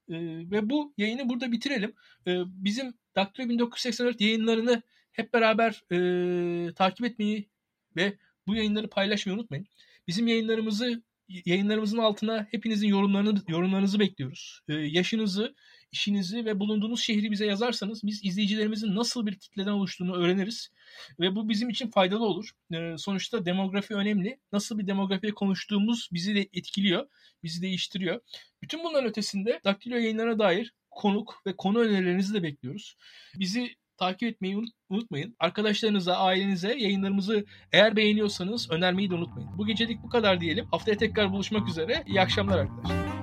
E, ve bu yayını burada bitirelim. E, bizim Daktilo 1984 yayınlarını hep beraber e, takip etmeyi ve bu yayınları paylaşmayı unutmayın. Bizim yayınlarımızı yayınlarımızın altına hepinizin yorumlarını yorumlarınızı bekliyoruz. Ee, yaşınızı, işinizi ve bulunduğunuz şehri bize yazarsanız biz izleyicilerimizin nasıl bir kitleden oluştuğunu öğreniriz ve bu bizim için faydalı olur. Ee, sonuçta demografi önemli. Nasıl bir demografiye konuştuğumuz bizi de etkiliyor, bizi değiştiriyor. Bütün bunların ötesinde Daktilo yayınlarına dair konuk ve konu önerilerinizi de bekliyoruz. Bizi takip etmeyi unutmayın. Arkadaşlarınıza, ailenize yayınlarımızı eğer beğeniyorsanız önermeyi de unutmayın. Bu gecelik bu kadar diyelim. Haftaya tekrar buluşmak üzere. İyi akşamlar arkadaşlar.